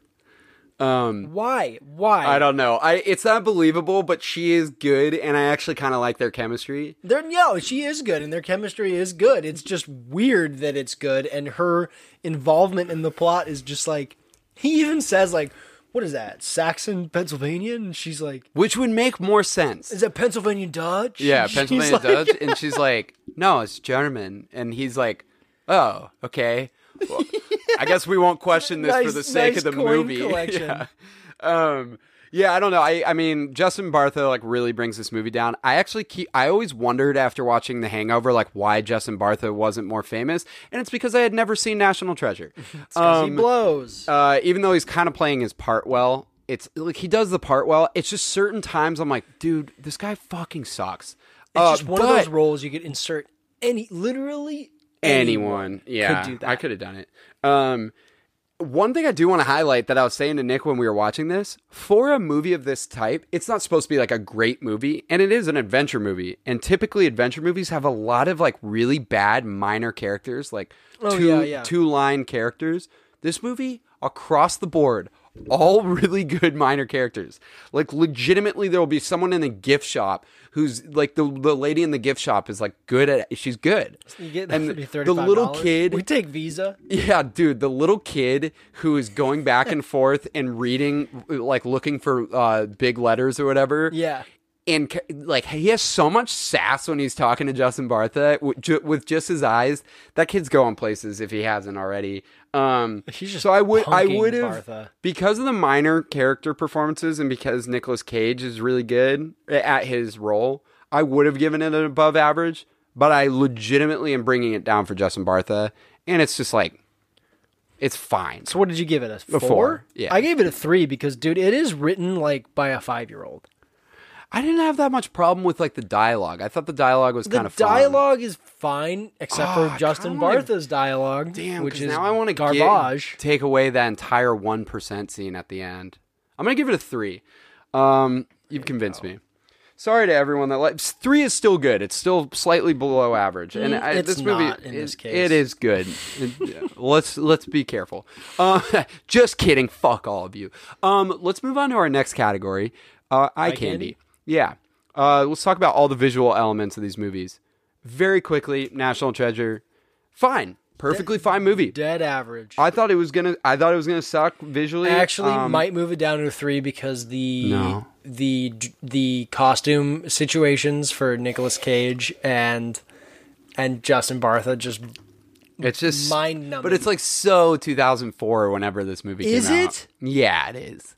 Um, Why? Why? I don't know. I it's not believable, but she is good, and I actually kind of like their chemistry. They're no, she is good, and their chemistry is good. It's just weird that it's good, and her involvement in the plot is just like he even says like, "What is that? Saxon, Pennsylvania?" And she's like, Which would make more sense. "Is that Pennsylvania Dutch?" Yeah, She's Pennsylvania like- Dutch, and she's like, "No, it's German," and he's like, "Oh, okay. Well, I guess we won't question this for Nice- the sake nice of the coin movie." collection. yeah. Um, yeah, I don't know. I, I mean, Justin Bartha like really brings this movie down. I actually keep. I always wondered after watching The Hangover, like why Justin Bartha wasn't more famous, and it's because I had never seen National Treasure. 'Cause he blows. uh, even though he's kind of playing his part well, it's like he does the part well. It's just certain times I'm like, dude, this guy fucking sucks. it's Uh, just one of those roles you could insert any, literally anyone, yeah, could do that. I could have done it. Um, one thing I do want to highlight that I was saying to Nick when we were watching this, for a movie of this type, it's not supposed to be like a great movie, and it is an adventure movie. And typically, adventure movies have a lot of like really bad minor characters, like Oh, two yeah, yeah. two line characters. This movie, across the board, all really good minor characters. Like legitimately, there will be someone in the gift shop who's like the the lady in the gift shop is like good at she's good. You get and that would be the little kid We take Visa. yeah, dude, the little kid who is going back and forth and reading, like looking for uh, big letters or whatever. Yeah. And like he has so much sass when he's talking to Justin Bartha with, ju- with just his eyes. That kid's going places if he hasn't already. Um, so I would I would have because of the minor character performances and because Nicolas Cage is really good at his role. I would have given it an above average, but I legitimately am bringing it down for Justin Bartha, and it's just like it's fine. So what did you give it? A four? four, yeah. I gave it a three because, dude, it is written like by a five-year-old. I didn't have that much problem with like the dialogue. I thought the dialogue was The kind of fun. dialogue is fine, except Oh, I for Justin kinda wanna- Bartha's dialogue, Damn, which 'cause is now I want to garbage. take away that entire one percent scene at the end. I'm gonna give it a three. Um, you've convinced me. Sorry to everyone that likes three is still good. It's still slightly below average, and Mm, I, it's this movie not in it- this case. it is good. It- let's let's be careful. Uh, just kidding. Fuck all of you. Um, let's move on to our next category. Uh, eye, candy. candy? Yeah. Uh, let's talk about all the visual elements of these movies. Very quickly, National Treasure, fine, perfectly fine movie. Dead average. I thought it was gonna. I thought it was gonna suck visually. I actually, Um, might move it down to a three because the No. the the costume situations for Nicolas Cage and and Justin Bartha just It's just mind-numbing. but it's like so 2004. Whenever this movie Is came out. it? Yeah, it is.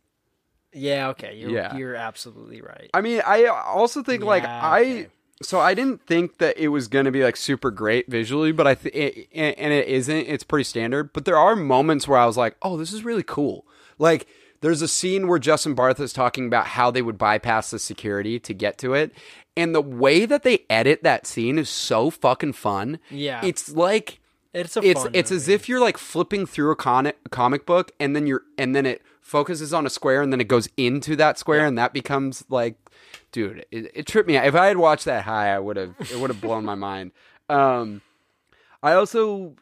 Yeah okay you're Yeah. you're absolutely right. I mean, I also think like Yeah, I okay. so I didn't think that it was going to be like super great visually, but I th- it, and it isn't. It's pretty standard. But there are moments where I was like, "Oh, this is really cool." Like there's a scene where Justin Bartha is talking about how they would bypass the security to get to it, and the way that they edit that scene is so fucking fun. Yeah. it's like It's a it's it's as if you're like flipping through a comic comic book and then you're and then it focuses on a square and then it goes into that square and that becomes like dude it, it tripped me out if i had watched that high i would have it would have blown my mind um i also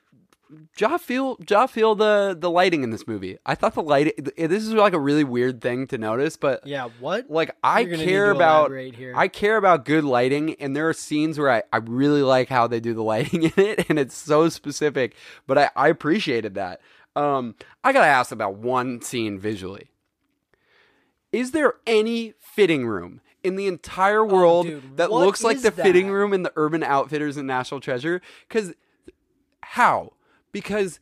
Ja feel Ja feel the the lighting in this movie. I thought the light. This is like a really weird thing to notice, but Yeah, what? like I You're gonna need care about. I care about good lighting and there are scenes where I, I really like how they do the lighting in it and it's so specific but I, I appreciated that um I gotta ask about one scene visually. Is there any fitting room in the entire world Oh, dude, that looks like the fitting room in the Urban Outfitters and National Treasure? Because how? Because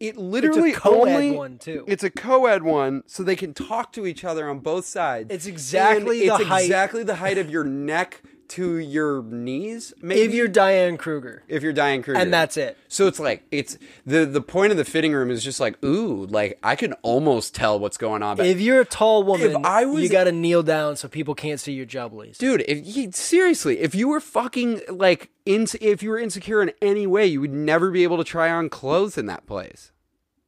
it literally co-ed only one, too. It's a co-ed one, so they can talk to each other on both sides. It's exactly And the it's height- exactly the height of your neck to your knees. Maybe if you're Diane Kruger, if you're Diane Kruger, and that's it. So it's like it's the the point of the fitting room is just like ooh, like I can almost tell what's going on. But If you're a tall woman, I was- you got to kneel down so people can't see your jubblies. dude, if you, seriously, if you were fucking like in, if you were insecure in any way, you would never be able to try on clothes in that place.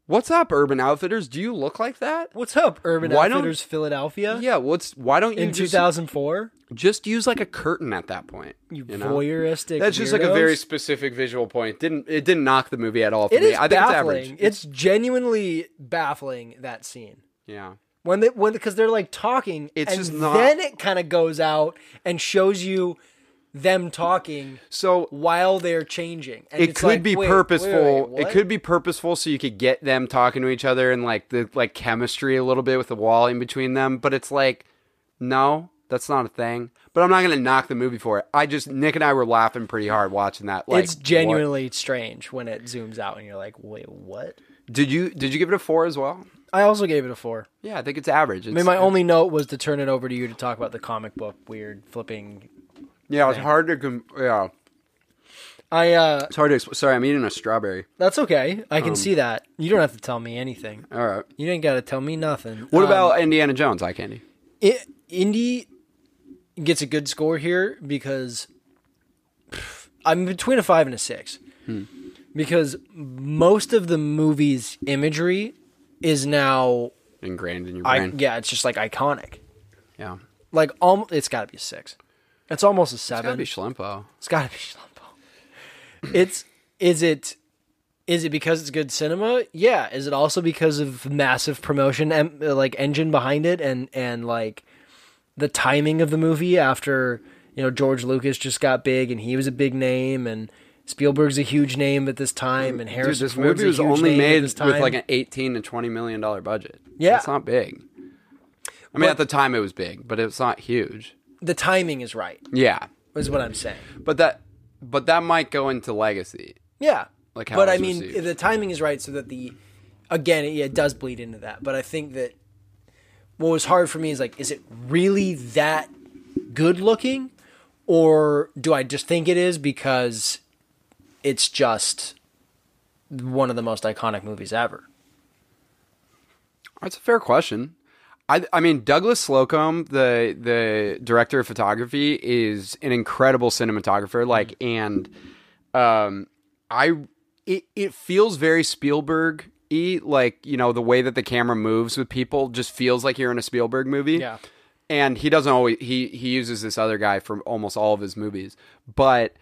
What's up, Urban Outfitters? Do you look like that? What's up, Urban Why don't- Outfitters, Philadelphia? Yeah. What's why don't you in 2004, just use like a curtain at that point? you, You know? voyeuristic. That's just like a very specific visual point. Didn't it didn't knock the movie at all for It me. is I think baffling. it's average. It's genuinely baffling that scene. yeah. when they when because they're like talking It's and just not- then it kind of goes out and shows you them talking So while they're changing and it it's could like, be wait, purposeful. wait, wait, it could be purposeful so you could get them talking to each other and like the like chemistry a little bit with the wall in between them. But it's like, no, that's not a thing. But I'm not gonna knock the movie for it. I just Nick and I were laughing pretty hard watching that. Like, it's what? genuinely strange when it zooms out and you're like wait what Did you did you give it a four as well? i also gave it a four Yeah, I think it's average. i mean my only note was to turn it over to you to talk about the comic book weird flipping yeah, it's hard to com- yeah. i uh It's hard to. Exp- Sorry, I'm eating a strawberry. that's okay i Um, can see that you don't have to tell me anything All right. you ain't gotta tell me nothing What Um, about Indiana Jones? Eye candy. I Indy gets a good score here because pff, I'm between a five and a six. Because most of the movie's imagery is now, Ingrained in your I, brain. yeah, it's just like iconic. yeah. Like, almost, it's got to be a six. It's almost a It's seven. gotta be Schlempo. It's got to be Schlumpo. It's is it is it because it's good cinema? Yeah. Is it also because of massive promotion and like engine behind it and and like the timing of the movie after you know George Lucas just got big and he was a big name and Spielberg's a huge name at this time and Dude, Harrison this Ford's movie was only made with like an 18 to 20 million dollar budget. Yeah. It's not big. I mean, But- at the time it was big, but it's not huge. The timing is right. Yeah, Is what I'm saying. but that, but that might go into legacy. Yeah. Like how but I mean, received. the timing is right so that the again, it, yeah, it does bleed into that. But I think that what was hard for me is like, is it really that good looking, or do I just think it is because it's just one of the most iconic movies ever? That's a fair question. I, I mean, Douglas Slocombe, the the director of photography, is an incredible cinematographer. Like, and um, I it it feels very Spielberg y. Like, you know, the way that the camera moves with people just feels like you're in a Spielberg movie. Yeah. And he doesn't always he he uses this other guy for almost all of his movies, but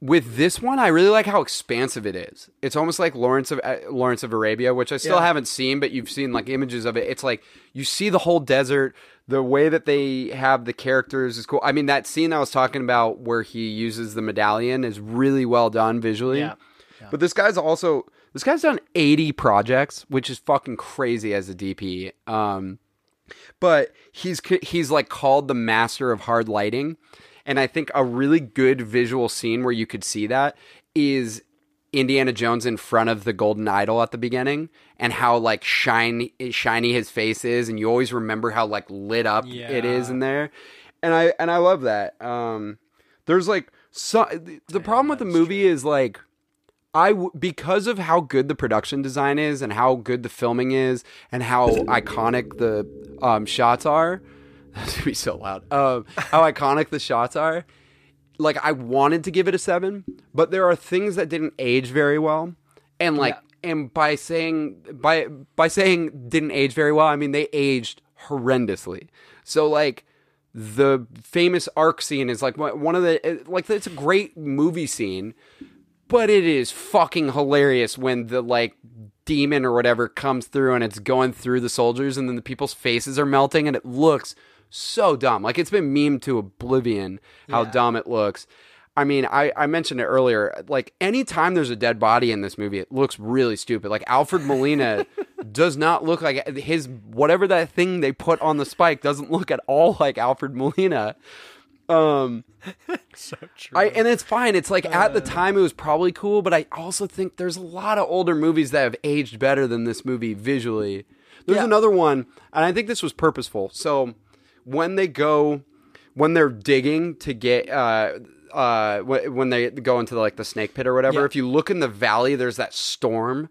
with this one, I really like how expansive it is. It's almost like Lawrence of uh, Lawrence of Arabia, which I still Yeah. haven't seen, but you've seen like images of it. It's like you see the whole desert. The way that they have the characters is cool. I mean, that scene I was talking about where he uses the medallion is really well done visually. Yeah. But this guy's also this guy's done 80 projects, which is fucking crazy as a DP. Um, but he's he's like called the master of hard lighting and i think a really good visual scene where you could see that is indiana jones in front of the golden idol at the beginning and how like shiny shiny his face is. And you always remember how like lit up it is in there. And i and i love that. Um There's like so the, the problem with the movie is like I w- because of how good the production design is and how good the filming is and how iconic the um, shots are. That's gonna be so loud. Um, how iconic the shots are. Like I wanted to give it a seven, but there are things that didn't age very well, and like and by saying by by saying didn't age very well, I mean they aged horrendously. So like the famous Ark scene is like one of the like it's a great movie scene, but it is fucking hilarious when the like demon or whatever comes through and it's going through the soldiers and then the people's faces are melting and it looks so dumb. Like it's been memed to oblivion how dumb it looks. I mean, I, I mentioned it earlier. Like anytime there's a dead body in this movie, it looks really stupid. Like Alfred Molina does not look like his whatever that thing they put on the spike doesn't look at all like Alfred Molina. Um, I and it's fine. It's like at the time it was probably cool, but I also think there's a lot of older movies that have aged better than this movie visually. There's Yeah. another one, and I think this was purposeful. So when they go, when they're digging to get, uh, uh, when they go into like the snake pit or whatever, Yeah. if you look in the valley, there's that storm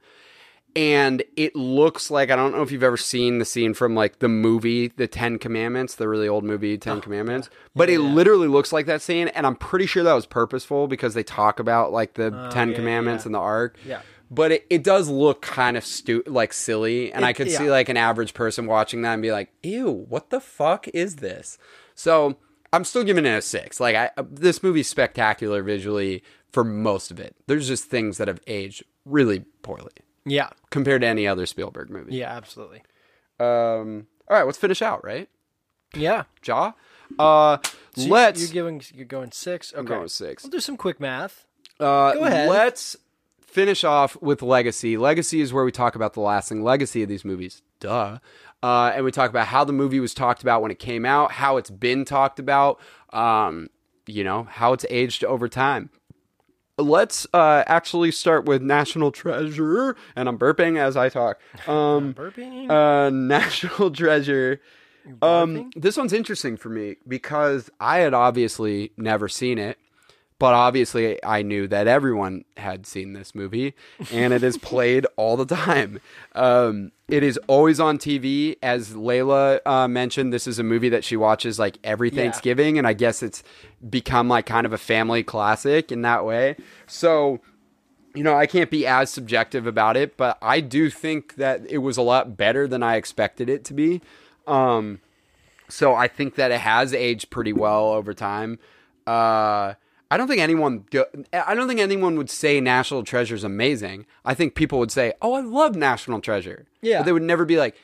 and it looks like I don't know if you've ever seen the scene from like the movie The Ten Commandments, the really old movie Oh, Ten Commandments, but it literally looks like that scene, and I'm pretty sure that was purposeful because they talk about like the Ten yeah, Commandments yeah. and the Ark. Yeah. But it, it does look kind of stu- like silly, and It- I could see like an average person watching that and be like, "Ew, what the fuck is this?" So I'm still giving it a six. Like I, this movie's spectacular visually for most of it. There's just things that have aged really poorly Yeah. compared to any other Spielberg movie. Yeah, absolutely. Um. All right, let's finish out. Right, Yeah. Jaw. Uh, So let's. You're giving. You're going six. Okay. going six. We'll do some quick math. uh, go ahead. Let's finish off with Legacy. Legacy is where we talk about the lasting legacy of these movies. Duh. Uh, and we talk about how the movie was talked about when it came out, how it's been talked about, um, you know, how it's aged over time. Let's uh, actually start with National Treasure, and I'm burping as I talk. Um, Burping. uh, National Treasure. Um, this one's interesting for me because I had obviously never seen it, but obviously I knew that everyone had seen this movie, and it is played all the time. Um, it is always on TV. As Layla uh, mentioned, this is a movie that she watches like every Thanksgiving, and I guess it's become like kind of a family classic in that way. So you know, I can't be as subjective about it, but I do think that it was a lot better than I expected it to be. Um, so I think that it has aged pretty well over time. Uh, I don't think anyone, do, I don't think anyone would say National Treasure is amazing. I think people would say, "Oh, I love National Treasure." Yeah. but they would never be like,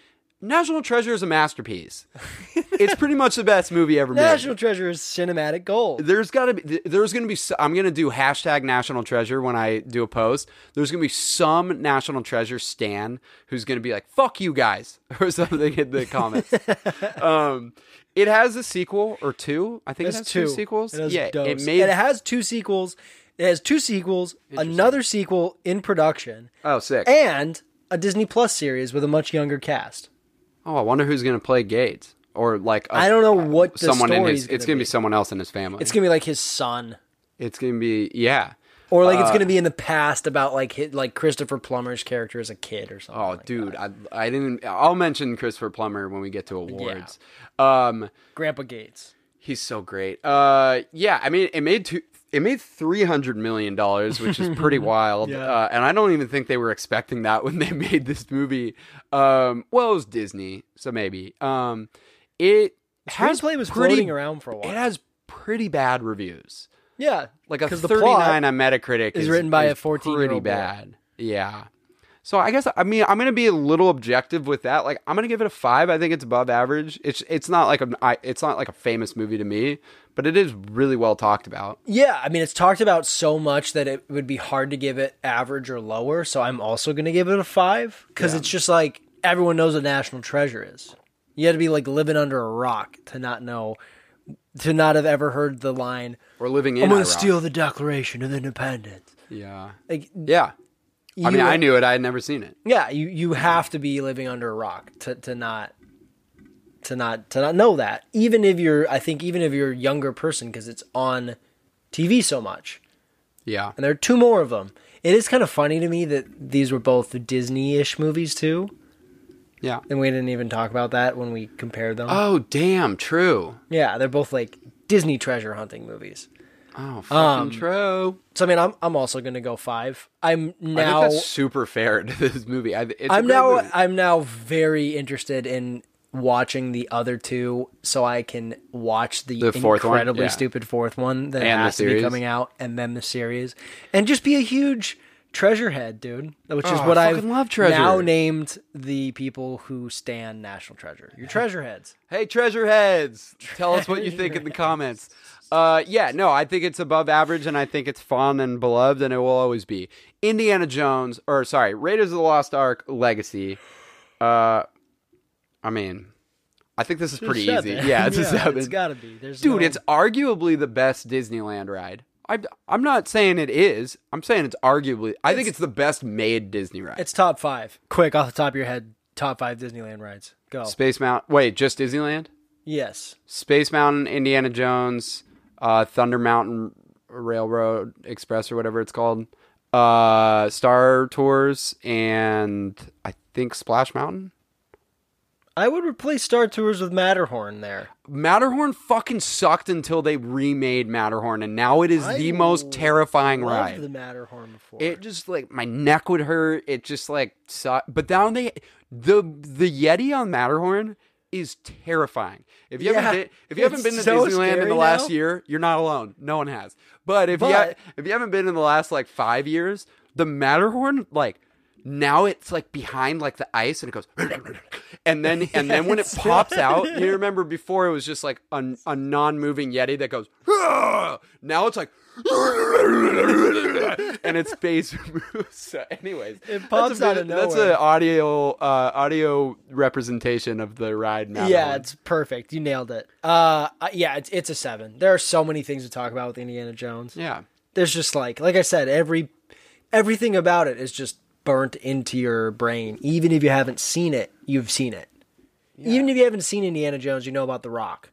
"National Treasure is a masterpiece." it's pretty much the best movie ever made National Treasure is cinematic gold. there's got to be there's going to be i'm going to do hashtag national treasure when i do a post there's going to be some national treasure stan who's going to be like fuck you guys or something in the comments um it has a sequel or two. I think it It's has two, two. sequels. It has yeah dose. it made And it has two sequels. It has two sequels, another sequel in production, oh sick. And a Disney Plus series with a much younger cast. oh i wonder who's going to play gates or like I I don't know what the someone in story's his it's gonna going to be be. someone else in his family. It's gonna be like his son, it's going to be yeah or like it's Uh, gonna be in the past about like hit like Christopher Plummer's character as a kid or something. Oh, like dude, that. I I didn't. I'll mention Christopher Plummer when we get to awards. Um, Grandpa Gates. He's so great. Uh, yeah, I mean, it made two, it made three hundred million dollars, which is pretty wild. Yeah. Uh, and I don't even think they were expecting that when they made this movie. Um, well, it was Disney, so maybe. Um, it has was pretty, floating around for a while. It has pretty bad reviews. Yeah, Like a 'cause the thirty plot on Metacritic is written by a 14-year-old Pretty boy. bad. Yeah. So I guess I mean I'm gonna be a little objective with that. Like I'm gonna give it a five. I think it's above average. It's it's not like a it's not like a famous movie to me, but it is really well talked about. Yeah, I mean, it's talked about so much that it would be hard to give it average or lower. So I'm also going to give it a five because Yeah. it's just like everyone knows what National Treasure is. You had to be like living under a rock to not know, to not have ever heard the line, We're living in. I'm going to steal the Declaration of Independence. Yeah. Like, Yeah. I mean, I knew it. I had never seen it. Yeah, you, you have to be living under a rock to, to not. To not to not know that, even if you're, I think, even if you're a younger person, because it's on TV so much. Yeah. And there are two more of them. It is kind of funny to me that these were both Disney-ish movies too, Yeah. and we didn't even talk about that when we compared them. Oh, damn, true. yeah, they're both like Disney treasure hunting movies. Oh, fucking Um, true. So I mean, I'm I'm also gonna go five. I'm I now super fair to this movie. I, it's a I'm now movie. I'm now very interested in watching the other two so I can watch the, The fourth incredibly Yeah. stupid fourth one that And has to be coming out and then the series and just be a huge treasure head, dude. Which is Oh, I what I've love Treasure. now named the people who stand National Treasure. Your treasure heads. Hey, treasure heads, tell us what you think in the comments. Uh, yeah, no, I think it's above average, and I think it's fun and beloved, and it will always be. Indiana Jones, or sorry, Raiders of the Lost Ark Legacy. Uh, I mean, I think this is pretty easy. Yeah, it's a seven. It's gotta be. There's Dude, no- it's arguably the best Disneyland ride. I, I'm not saying it is. I'm saying it's arguably. I think it's the best made Disney ride. it's top five. Quick off the top of your head, top five Disneyland rides. Go. Space Mountain. Wait, just Disneyland? yes. Space Mountain, Indiana Jones, uh, Thunder Mountain Railroad Express or whatever it's called, uh, Star Tours, and I think Splash Mountain. I would replace Star Tours with Matterhorn there. Matterhorn fucking sucked until they remade Matterhorn, and now it is I the most terrifying ride. the Matterhorn before. It just like my neck would hurt. It just like sucked. But now they the the Yeti on Matterhorn is terrifying. If you Yeah, haven't been, if you haven't been to so Disneyland in the last now. year, you're not alone. No one has. But if you ha- But- if you haven't been in the last like five years, the Matterhorn like now it's like behind like the ice and it goes and then and then when it pops out you remember before it was just like a, a non-moving yeti that goes "Ah!" now it's like and its face moves so anyways It pops out of nowhere. that's an audio uh audio representation of the ride now yeah, it's perfect. You nailed it. Uh, uh, yeah, it's it's a seven. There are so many things to talk about with Indiana Jones. yeah There's just like, like I said, every everything about it is just burnt into your brain. Even if you haven't seen it, you've seen it. Even if you haven't seen Indiana Jones, you know about The Rock.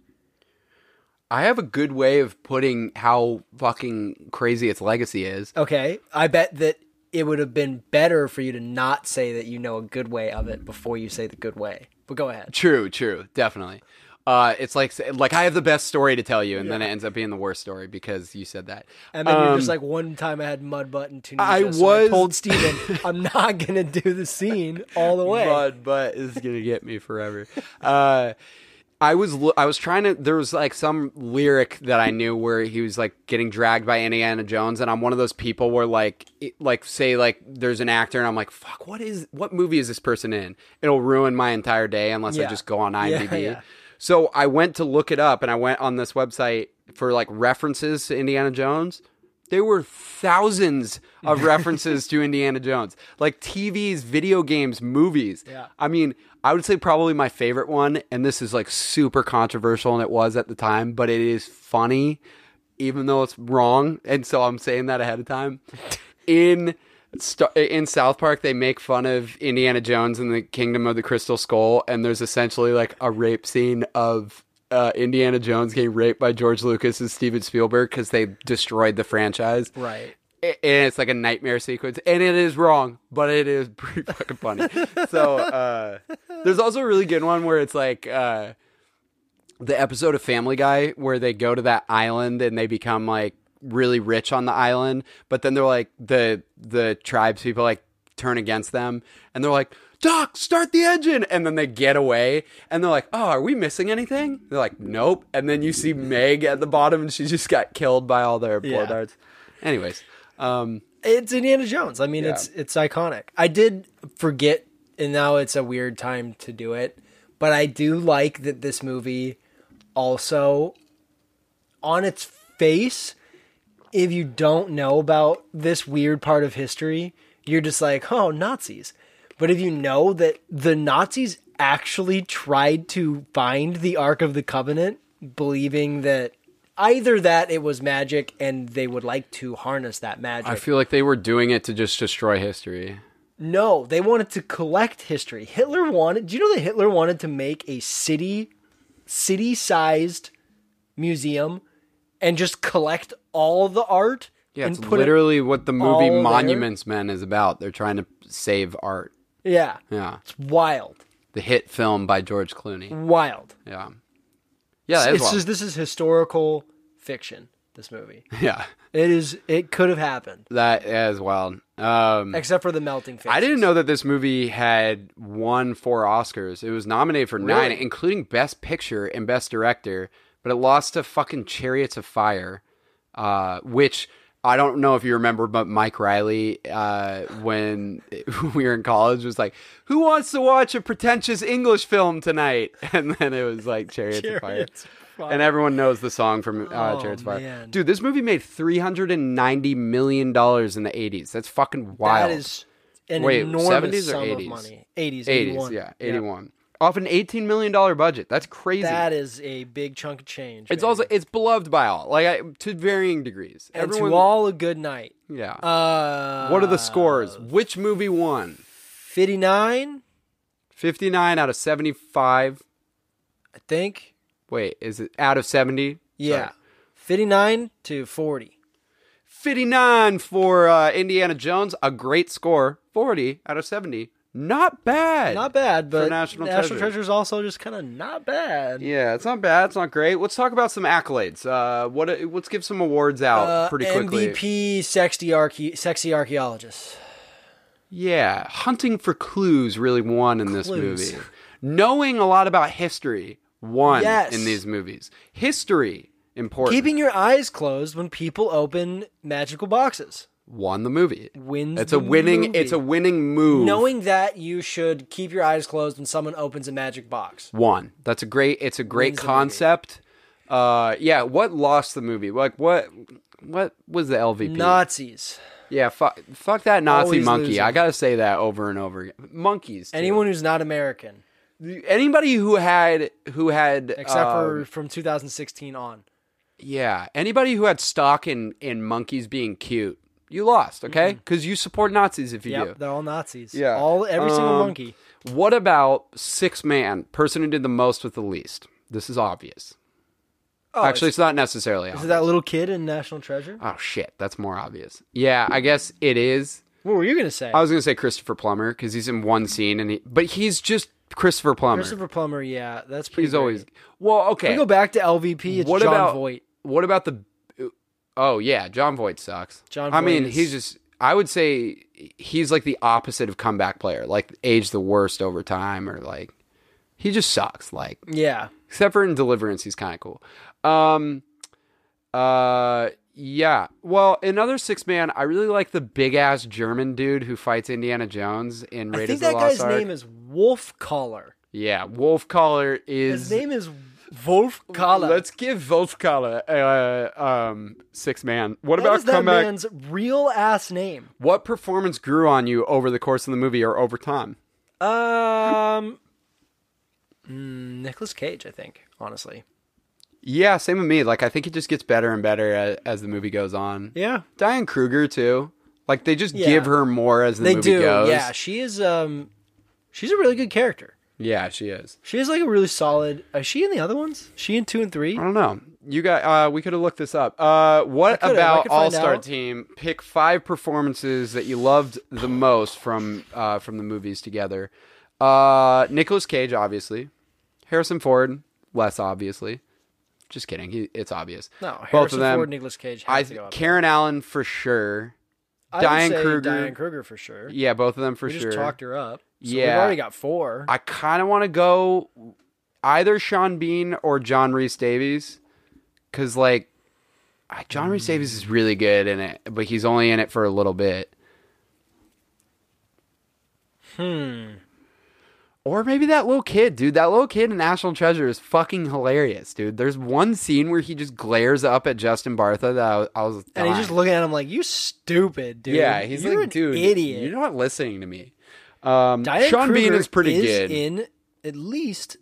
i have a good way of putting how fucking crazy its legacy is Okay, I bet that it would have been better for you to not say that you know a good way of it before you say the good way. But go ahead. True, true, definitely. Uh, it's like like I have the best story to tell you, and then it ends up being the worst story because you said that. And then you're Um, just like, one time I had mud butt in Tunisia. I so was- I told Steven, I'm not gonna do the scene all the way. Mud butt is gonna get me forever. Uh, I was I was trying to. There was like some lyric that I knew where he was like getting dragged by Indiana Jones, and I'm one of those people where like it, like say like there's an actor, and I'm like, fuck, what is what movie is this person in? It'll ruin my entire day unless I just go on Yeah, IMDb. yeah. So I went to look it up, and I went on this website for like references to Indiana Jones. There were thousands of references to Indiana Jones, like TVs, video games, movies. Yeah. I mean, I would say probably my favorite one, and this is like super controversial, and it was at the time, but it is funny, even though it's wrong. And so I'm saying that ahead of time. In in South Park, they make fun of Indiana Jones and the Kingdom of the Crystal Skull, and there's essentially like a rape scene of uh, Indiana Jones getting raped by George Lucas and Steven Spielberg because they destroyed the franchise. Right. And it's like a nightmare sequence, and it is wrong, but it is pretty fucking funny. so uh, there's also a really good one where it's like uh, the episode of Family Guy where they go to that island and they become like really rich on the island, but then they're like the the tribes people like turn against them, and they're like. Doc, start the engine, and then they get away, and they're like, "Oh, are we missing anything?" They're like, "Nope." And then you see Meg at the bottom, and she just got killed by all their blow Yeah. darts. Anyways, um, It's Indiana Jones. I mean, it's it's iconic. I did forget, and now it's a weird time to do it. But I do like that this movie also, on its face, if you don't know about this weird part of history, you're just like, oh, Nazis. But if you know that the Nazis actually tried to find the Ark of the Covenant, believing that either that it was magic and they would like to harness that magic. I feel like they were doing it to just destroy history. No, they wanted to collect history. Hitler wanted. Do you know that Hitler wanted to make a city, city-sized museum and just collect all the art Yeah, and it's put it literally what the movie all there. Monuments Men is about. They're trying to save art. Yeah. Yeah. It's wild. The hit film by George Clooney. Wild. Yeah. Yeah, it's wild. just this is historical fiction, this movie. Yeah. It is it could have happened. That is wild. Um, Except for the melting faces. I didn't know that this movie had won four Oscars. It was nominated for nine, including Best Picture and Best Director, but it lost to fucking Chariots of Fire, uh, which I don't know if you remember, but Mike Riley, uh, when we were in college, was like, "Who wants to watch a pretentious English film tonight?" And then it was like Chariots, of Fire. Chariots of Fire. And everyone knows the song from uh, Oh, Chariots of Fire. man. Dude, this movie made three hundred and ninety million dollars in the eighties. That's fucking wild. That is an Wait, enormous 70s or sum 80s? of money. 80s, 80s, 81. yeah, 81. Off an 18 million dollar budget. That's crazy. That is a big chunk of change. it's also it's beloved by all, like I, to varying degrees. and Everyone to all a good night. Yeah. Uh what are the scores? Which movie won? 59, 59 out of 75. I think. Wait, is it out of 70? Yeah. Sorry. 59 to 40. 59 for uh, Indiana Jones, a great score. 40 out of 70. Not bad. Not bad, but National National Treasure. Is also just kind of not bad. Yeah, it's not bad. It's not great. Let's talk about some accolades. Uh, what? Let's give some awards out Uh, pretty quickly. MVP sexy, archae- sexy archaeologist. Yeah, hunting for clues really won in this movie. Knowing a lot about history won Yes. in these movies. History important. Keeping your eyes closed when people open magical boxes. Won the movie. Wins It's a winning. movie. It's a winning move. Knowing that you should keep your eyes closed when someone opens a magic box. one. That's a great. It's a great Wins concept. Uh, yeah. What lost the movie? Like what? What was the LVP? Nazis. Yeah. Fuck. Fuck that Nazi Always monkey. losing. I gotta say that over and over again. Monkeys. too. Anyone who's not American, Anybody who had who had except uh, for from 2016 on. Yeah, anybody who had stock in in monkeys being cute, you lost, okay? Because you support Nazis if you Yep, do. they're all Nazis. Yeah. all every single Um, monkey. What about six man person who did the most with the least? This is obvious. Oh, Actually, it's not necessarily is obvious. it that little kid in National Treasure? oh shit, that's more obvious. Yeah, I guess it is. What were you gonna say? I was gonna say Christopher Plummer because he's in one scene and he, but he's just Christopher Plummer. Christopher Plummer. Yeah, that's pretty. he's great. always well. Okay, we go back to LVP. It's what John about Voight. what about the? Oh yeah, Jon Voight sucks. Jon I mean, is- he's just. I would say he's like the opposite of comeback player, like age the worst over time, or like he just sucks. Like Yeah, except for in Deliverance, he's kind of cool. Um, uh, yeah. Well, another six man, I really like the big ass German dude who fights Indiana Jones in I Raiders think of the that guy's Ark. name is Wolf Collar. yeah, Wolf Collar is. His name is Wolf Collar. Let's give Wolf Collar uh, um six man. What What about that man's real ass name? What performance grew on you over the course of the movie or over time? Um, mm, Nicolas Cage, I think. Honestly, Yeah, same with me. Like I think it just gets better and better as, as the movie goes on. yeah, Diane Kruger too. Like they just Yeah. give her more as the they movie do. goes. Yeah, she is. Um, she's a really good character. Yeah, she is. She is like a really solid. Is she in the other ones? She in two and three? I don't know. You got. Uh, we could have looked this up. Uh, what I could've. I about could find All Star out. Team? Pick five performances that you loved the most from uh, from the movies together. Uh, Nicolas Cage, obviously. Harrison Ford, less obviously. Just kidding. He, it's obvious. No, both Harrison of them. Ford, Nicolas Cage. I to go up Karen Allen for sure. I Diane say Kruger. Diane Kruger for sure. Yeah, both of them for we sure. just talked her up. So Yeah. we've already got four. I kind of want to go either Sean Bean or John Rhys-Davies, because like I- John Rhys-Davies is really good in it, but he's only in it for a little bit. Hmm. Or maybe that little kid, dude. That little kid in National Treasure is fucking hilarious, dude. There's one scene where he just glares up at Justin Bartha that I was, I was and he's just looking at him like, "You stupid, dude. yeah, he's You're like, dude, idiot." you're not listening to me. Um, Diane Sean Bean is pretty is good. in at least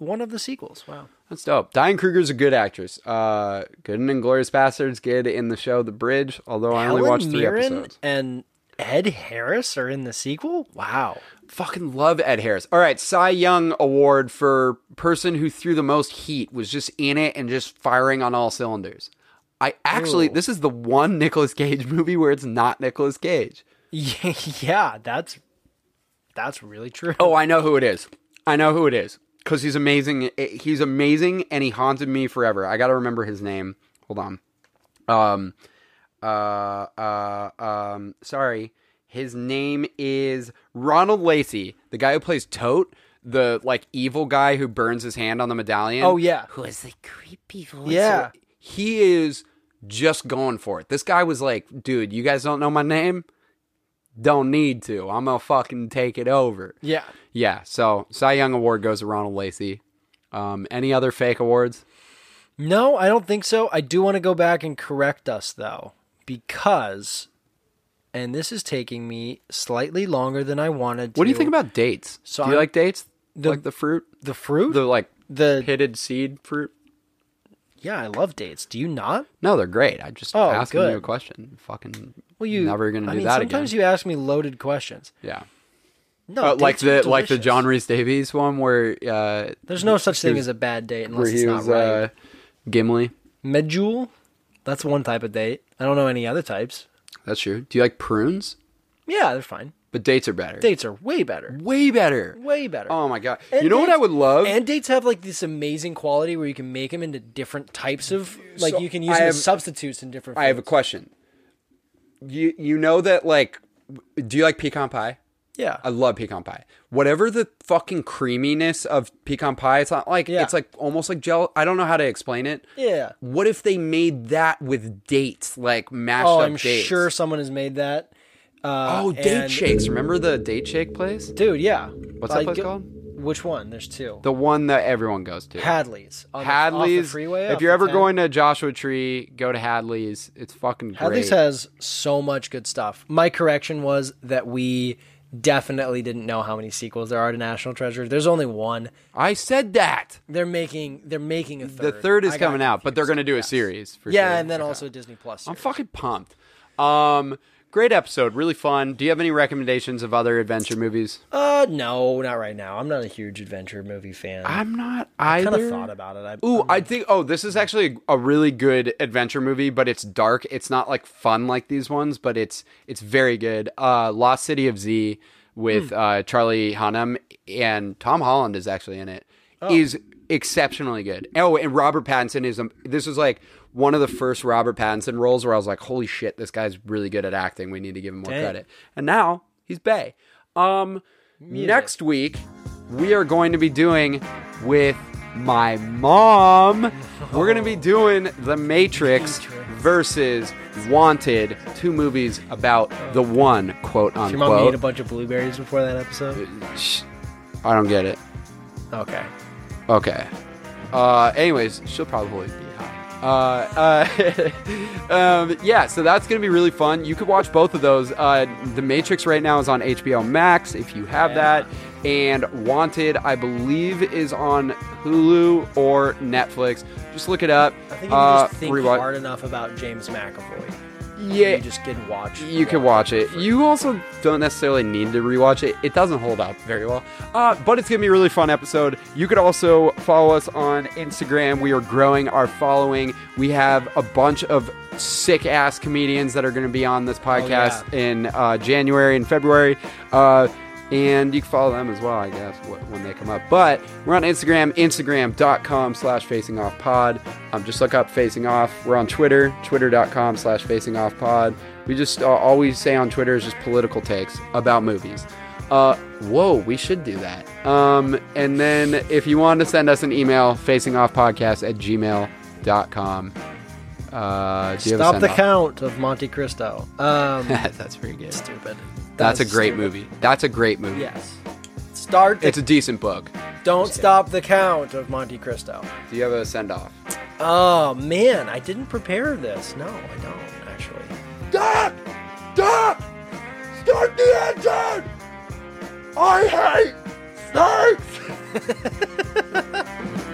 one of the sequels. Wow. That's dope. Diane Kruger's a good actress. Uh, good in Inglourious Basterds. Good in the show The Bridge. Although I only watched three Mirren episodes. and Ed Harris are in the sequel. Wow. Fucking love Ed Harris. All right, Cy Young Award for person who threw the most heat was just in it and just firing on all cylinders. I actually Ooh. this is the one Nicolas Cage movie where it's not Nicolas Cage. yeah, that's that's really true. Oh, I know who it is. I know who it is because he's amazing. He's amazing, and he haunted me forever. I got to remember his name. Hold on. Um, uh, uh, um, sorry. His name is Ronald Lacey, the guy who plays Toht, the like evil guy who burns his hand on the medallion. Oh, yeah. who has the creepy voice. Yeah. he is just going for it. This guy was like, dude, you guys don't know my name. Don't need to. I'm gonna fucking take it over. Yeah. Yeah, so Cy Young Award goes to Ronald Lacey. Um, any other fake awards? No, I don't think so. I do want to go back and correct us though, because and this is taking me slightly longer than I wanted to. What do you think about dates? So do you I'm- like dates? the- like the fruit, the fruit? the like the pitted seed fruit? yeah, I love dates. Do you not? No, they're great. I just Oh, asking good. you a question. Fucking Well, you never gonna I do mean, that sometimes again. you ask me loaded questions. yeah, No, Uh, like the like the. John Rhys-Davies one where uh, There's no such thing as a bad date unless it's not was right. uh, Gimli. Medjool, that's one type of date. I don't know any other types. That's true. Do you like prunes? Yeah, they're fine. But dates are better. Dates are way better. way better. Way better. Oh my god! And you know what I would love? And dates have like this amazing quality where you can make them into different types of like So, you can use have- as substitutes in different. I have a question. You you know that like, do you like pecan pie? Yeah. I love pecan pie. Whatever the fucking creaminess of pecan pie, it's not like Yeah. it's like almost like gel. I don't know how to explain it. yeah. What if they made that with dates, like mashed Oh, up I'm dates? sure someone has made that. Uh, Oh, date and- shakes! Remember the date shake place? dude. Yeah. What's that Like, place go- called? Which one? There's two. The one that everyone goes to. Hadley's. On the- off the Hadley's. freeway. if you're ever 10. going to Joshua Tree, go to Hadley's. It's fucking great. Hadley's has so much good stuff. My correction was that we definitely didn't know how many sequels there are to National Treasure. There's only one. I said that. They're making they're making a third. The third. is I coming out, but they're going to do a Yes. series for Yeah, sure. and then also Disney Plus. I'm fucking pumped. Um, great episode, really fun. Do you have any recommendations of other adventure movies? Uh, no, not right now. I'm not a huge adventure movie fan. I'm not I either. kind of thought about it. I, Ooh, I'm- I think. Oh, this is actually a really good adventure movie, but it's dark. It's not like fun like these ones, but it's it's very good. Uh, Lost City of Z with uh, Charlie Hunnam and Tom Holland is actually in it. Is exceptionally good. Oh, and Robert Pattinson is. Um, this is like one of the first Robert Pattinson roles where I was like, "Holy shit, this guy's really good at acting. We need to give him more Dang. credit." And now he's Bay. Um, next week we are going to be doing with my mom. We're going to be doing The Matrix versus Wanted, two movies about the one quote Did your mom ate a bunch of blueberries before that episode? I don't get it. Okay. Okay. Uh, anyways, she'll probably be. Uh, uh, um, yeah, so that's going to be really fun. You could watch both of those. Uh, the Matrix right now is on HBO Max if you have that. And Wanted, I believe, is on Hulu or Netflix. Just look it up. I think if you Uh, just think rewatch- hard enough about James McAvoy, Yeah, you just can watch. you can watch it. You also don't necessarily need to rewatch it. It doesn't hold up very well. Uh, but it's to be a really fun episode. You could also follow us on Instagram. We are growing our following. We have a bunch of sick ass comedians that are going to be on this podcast in uh, January and February. Uh, and you can follow them as well, I guess, when they come up. But we're on Instagram, instagram.com slash facing off pod. Um, just look up facing off. We're on Twitter, twitter.com slash facing off pod. We just uh, we say on Twitter is just political takes about movies. Uh, whoa, we should do that. Um, and then if you want to send us an email, facingoffpodcast at gmail.com. Uh, Stop the send-off? count of Monte Cristo. Um, That's pretty good. stupid. That's a great movie. That's a great movie. Yes. Start. The, It's a decent book. don't stop the count of Monte Cristo. Do you have a send off? Oh man, I didn't prepare this. No, I don't actually. Stop! Stop! Start the engine! I hate snakes!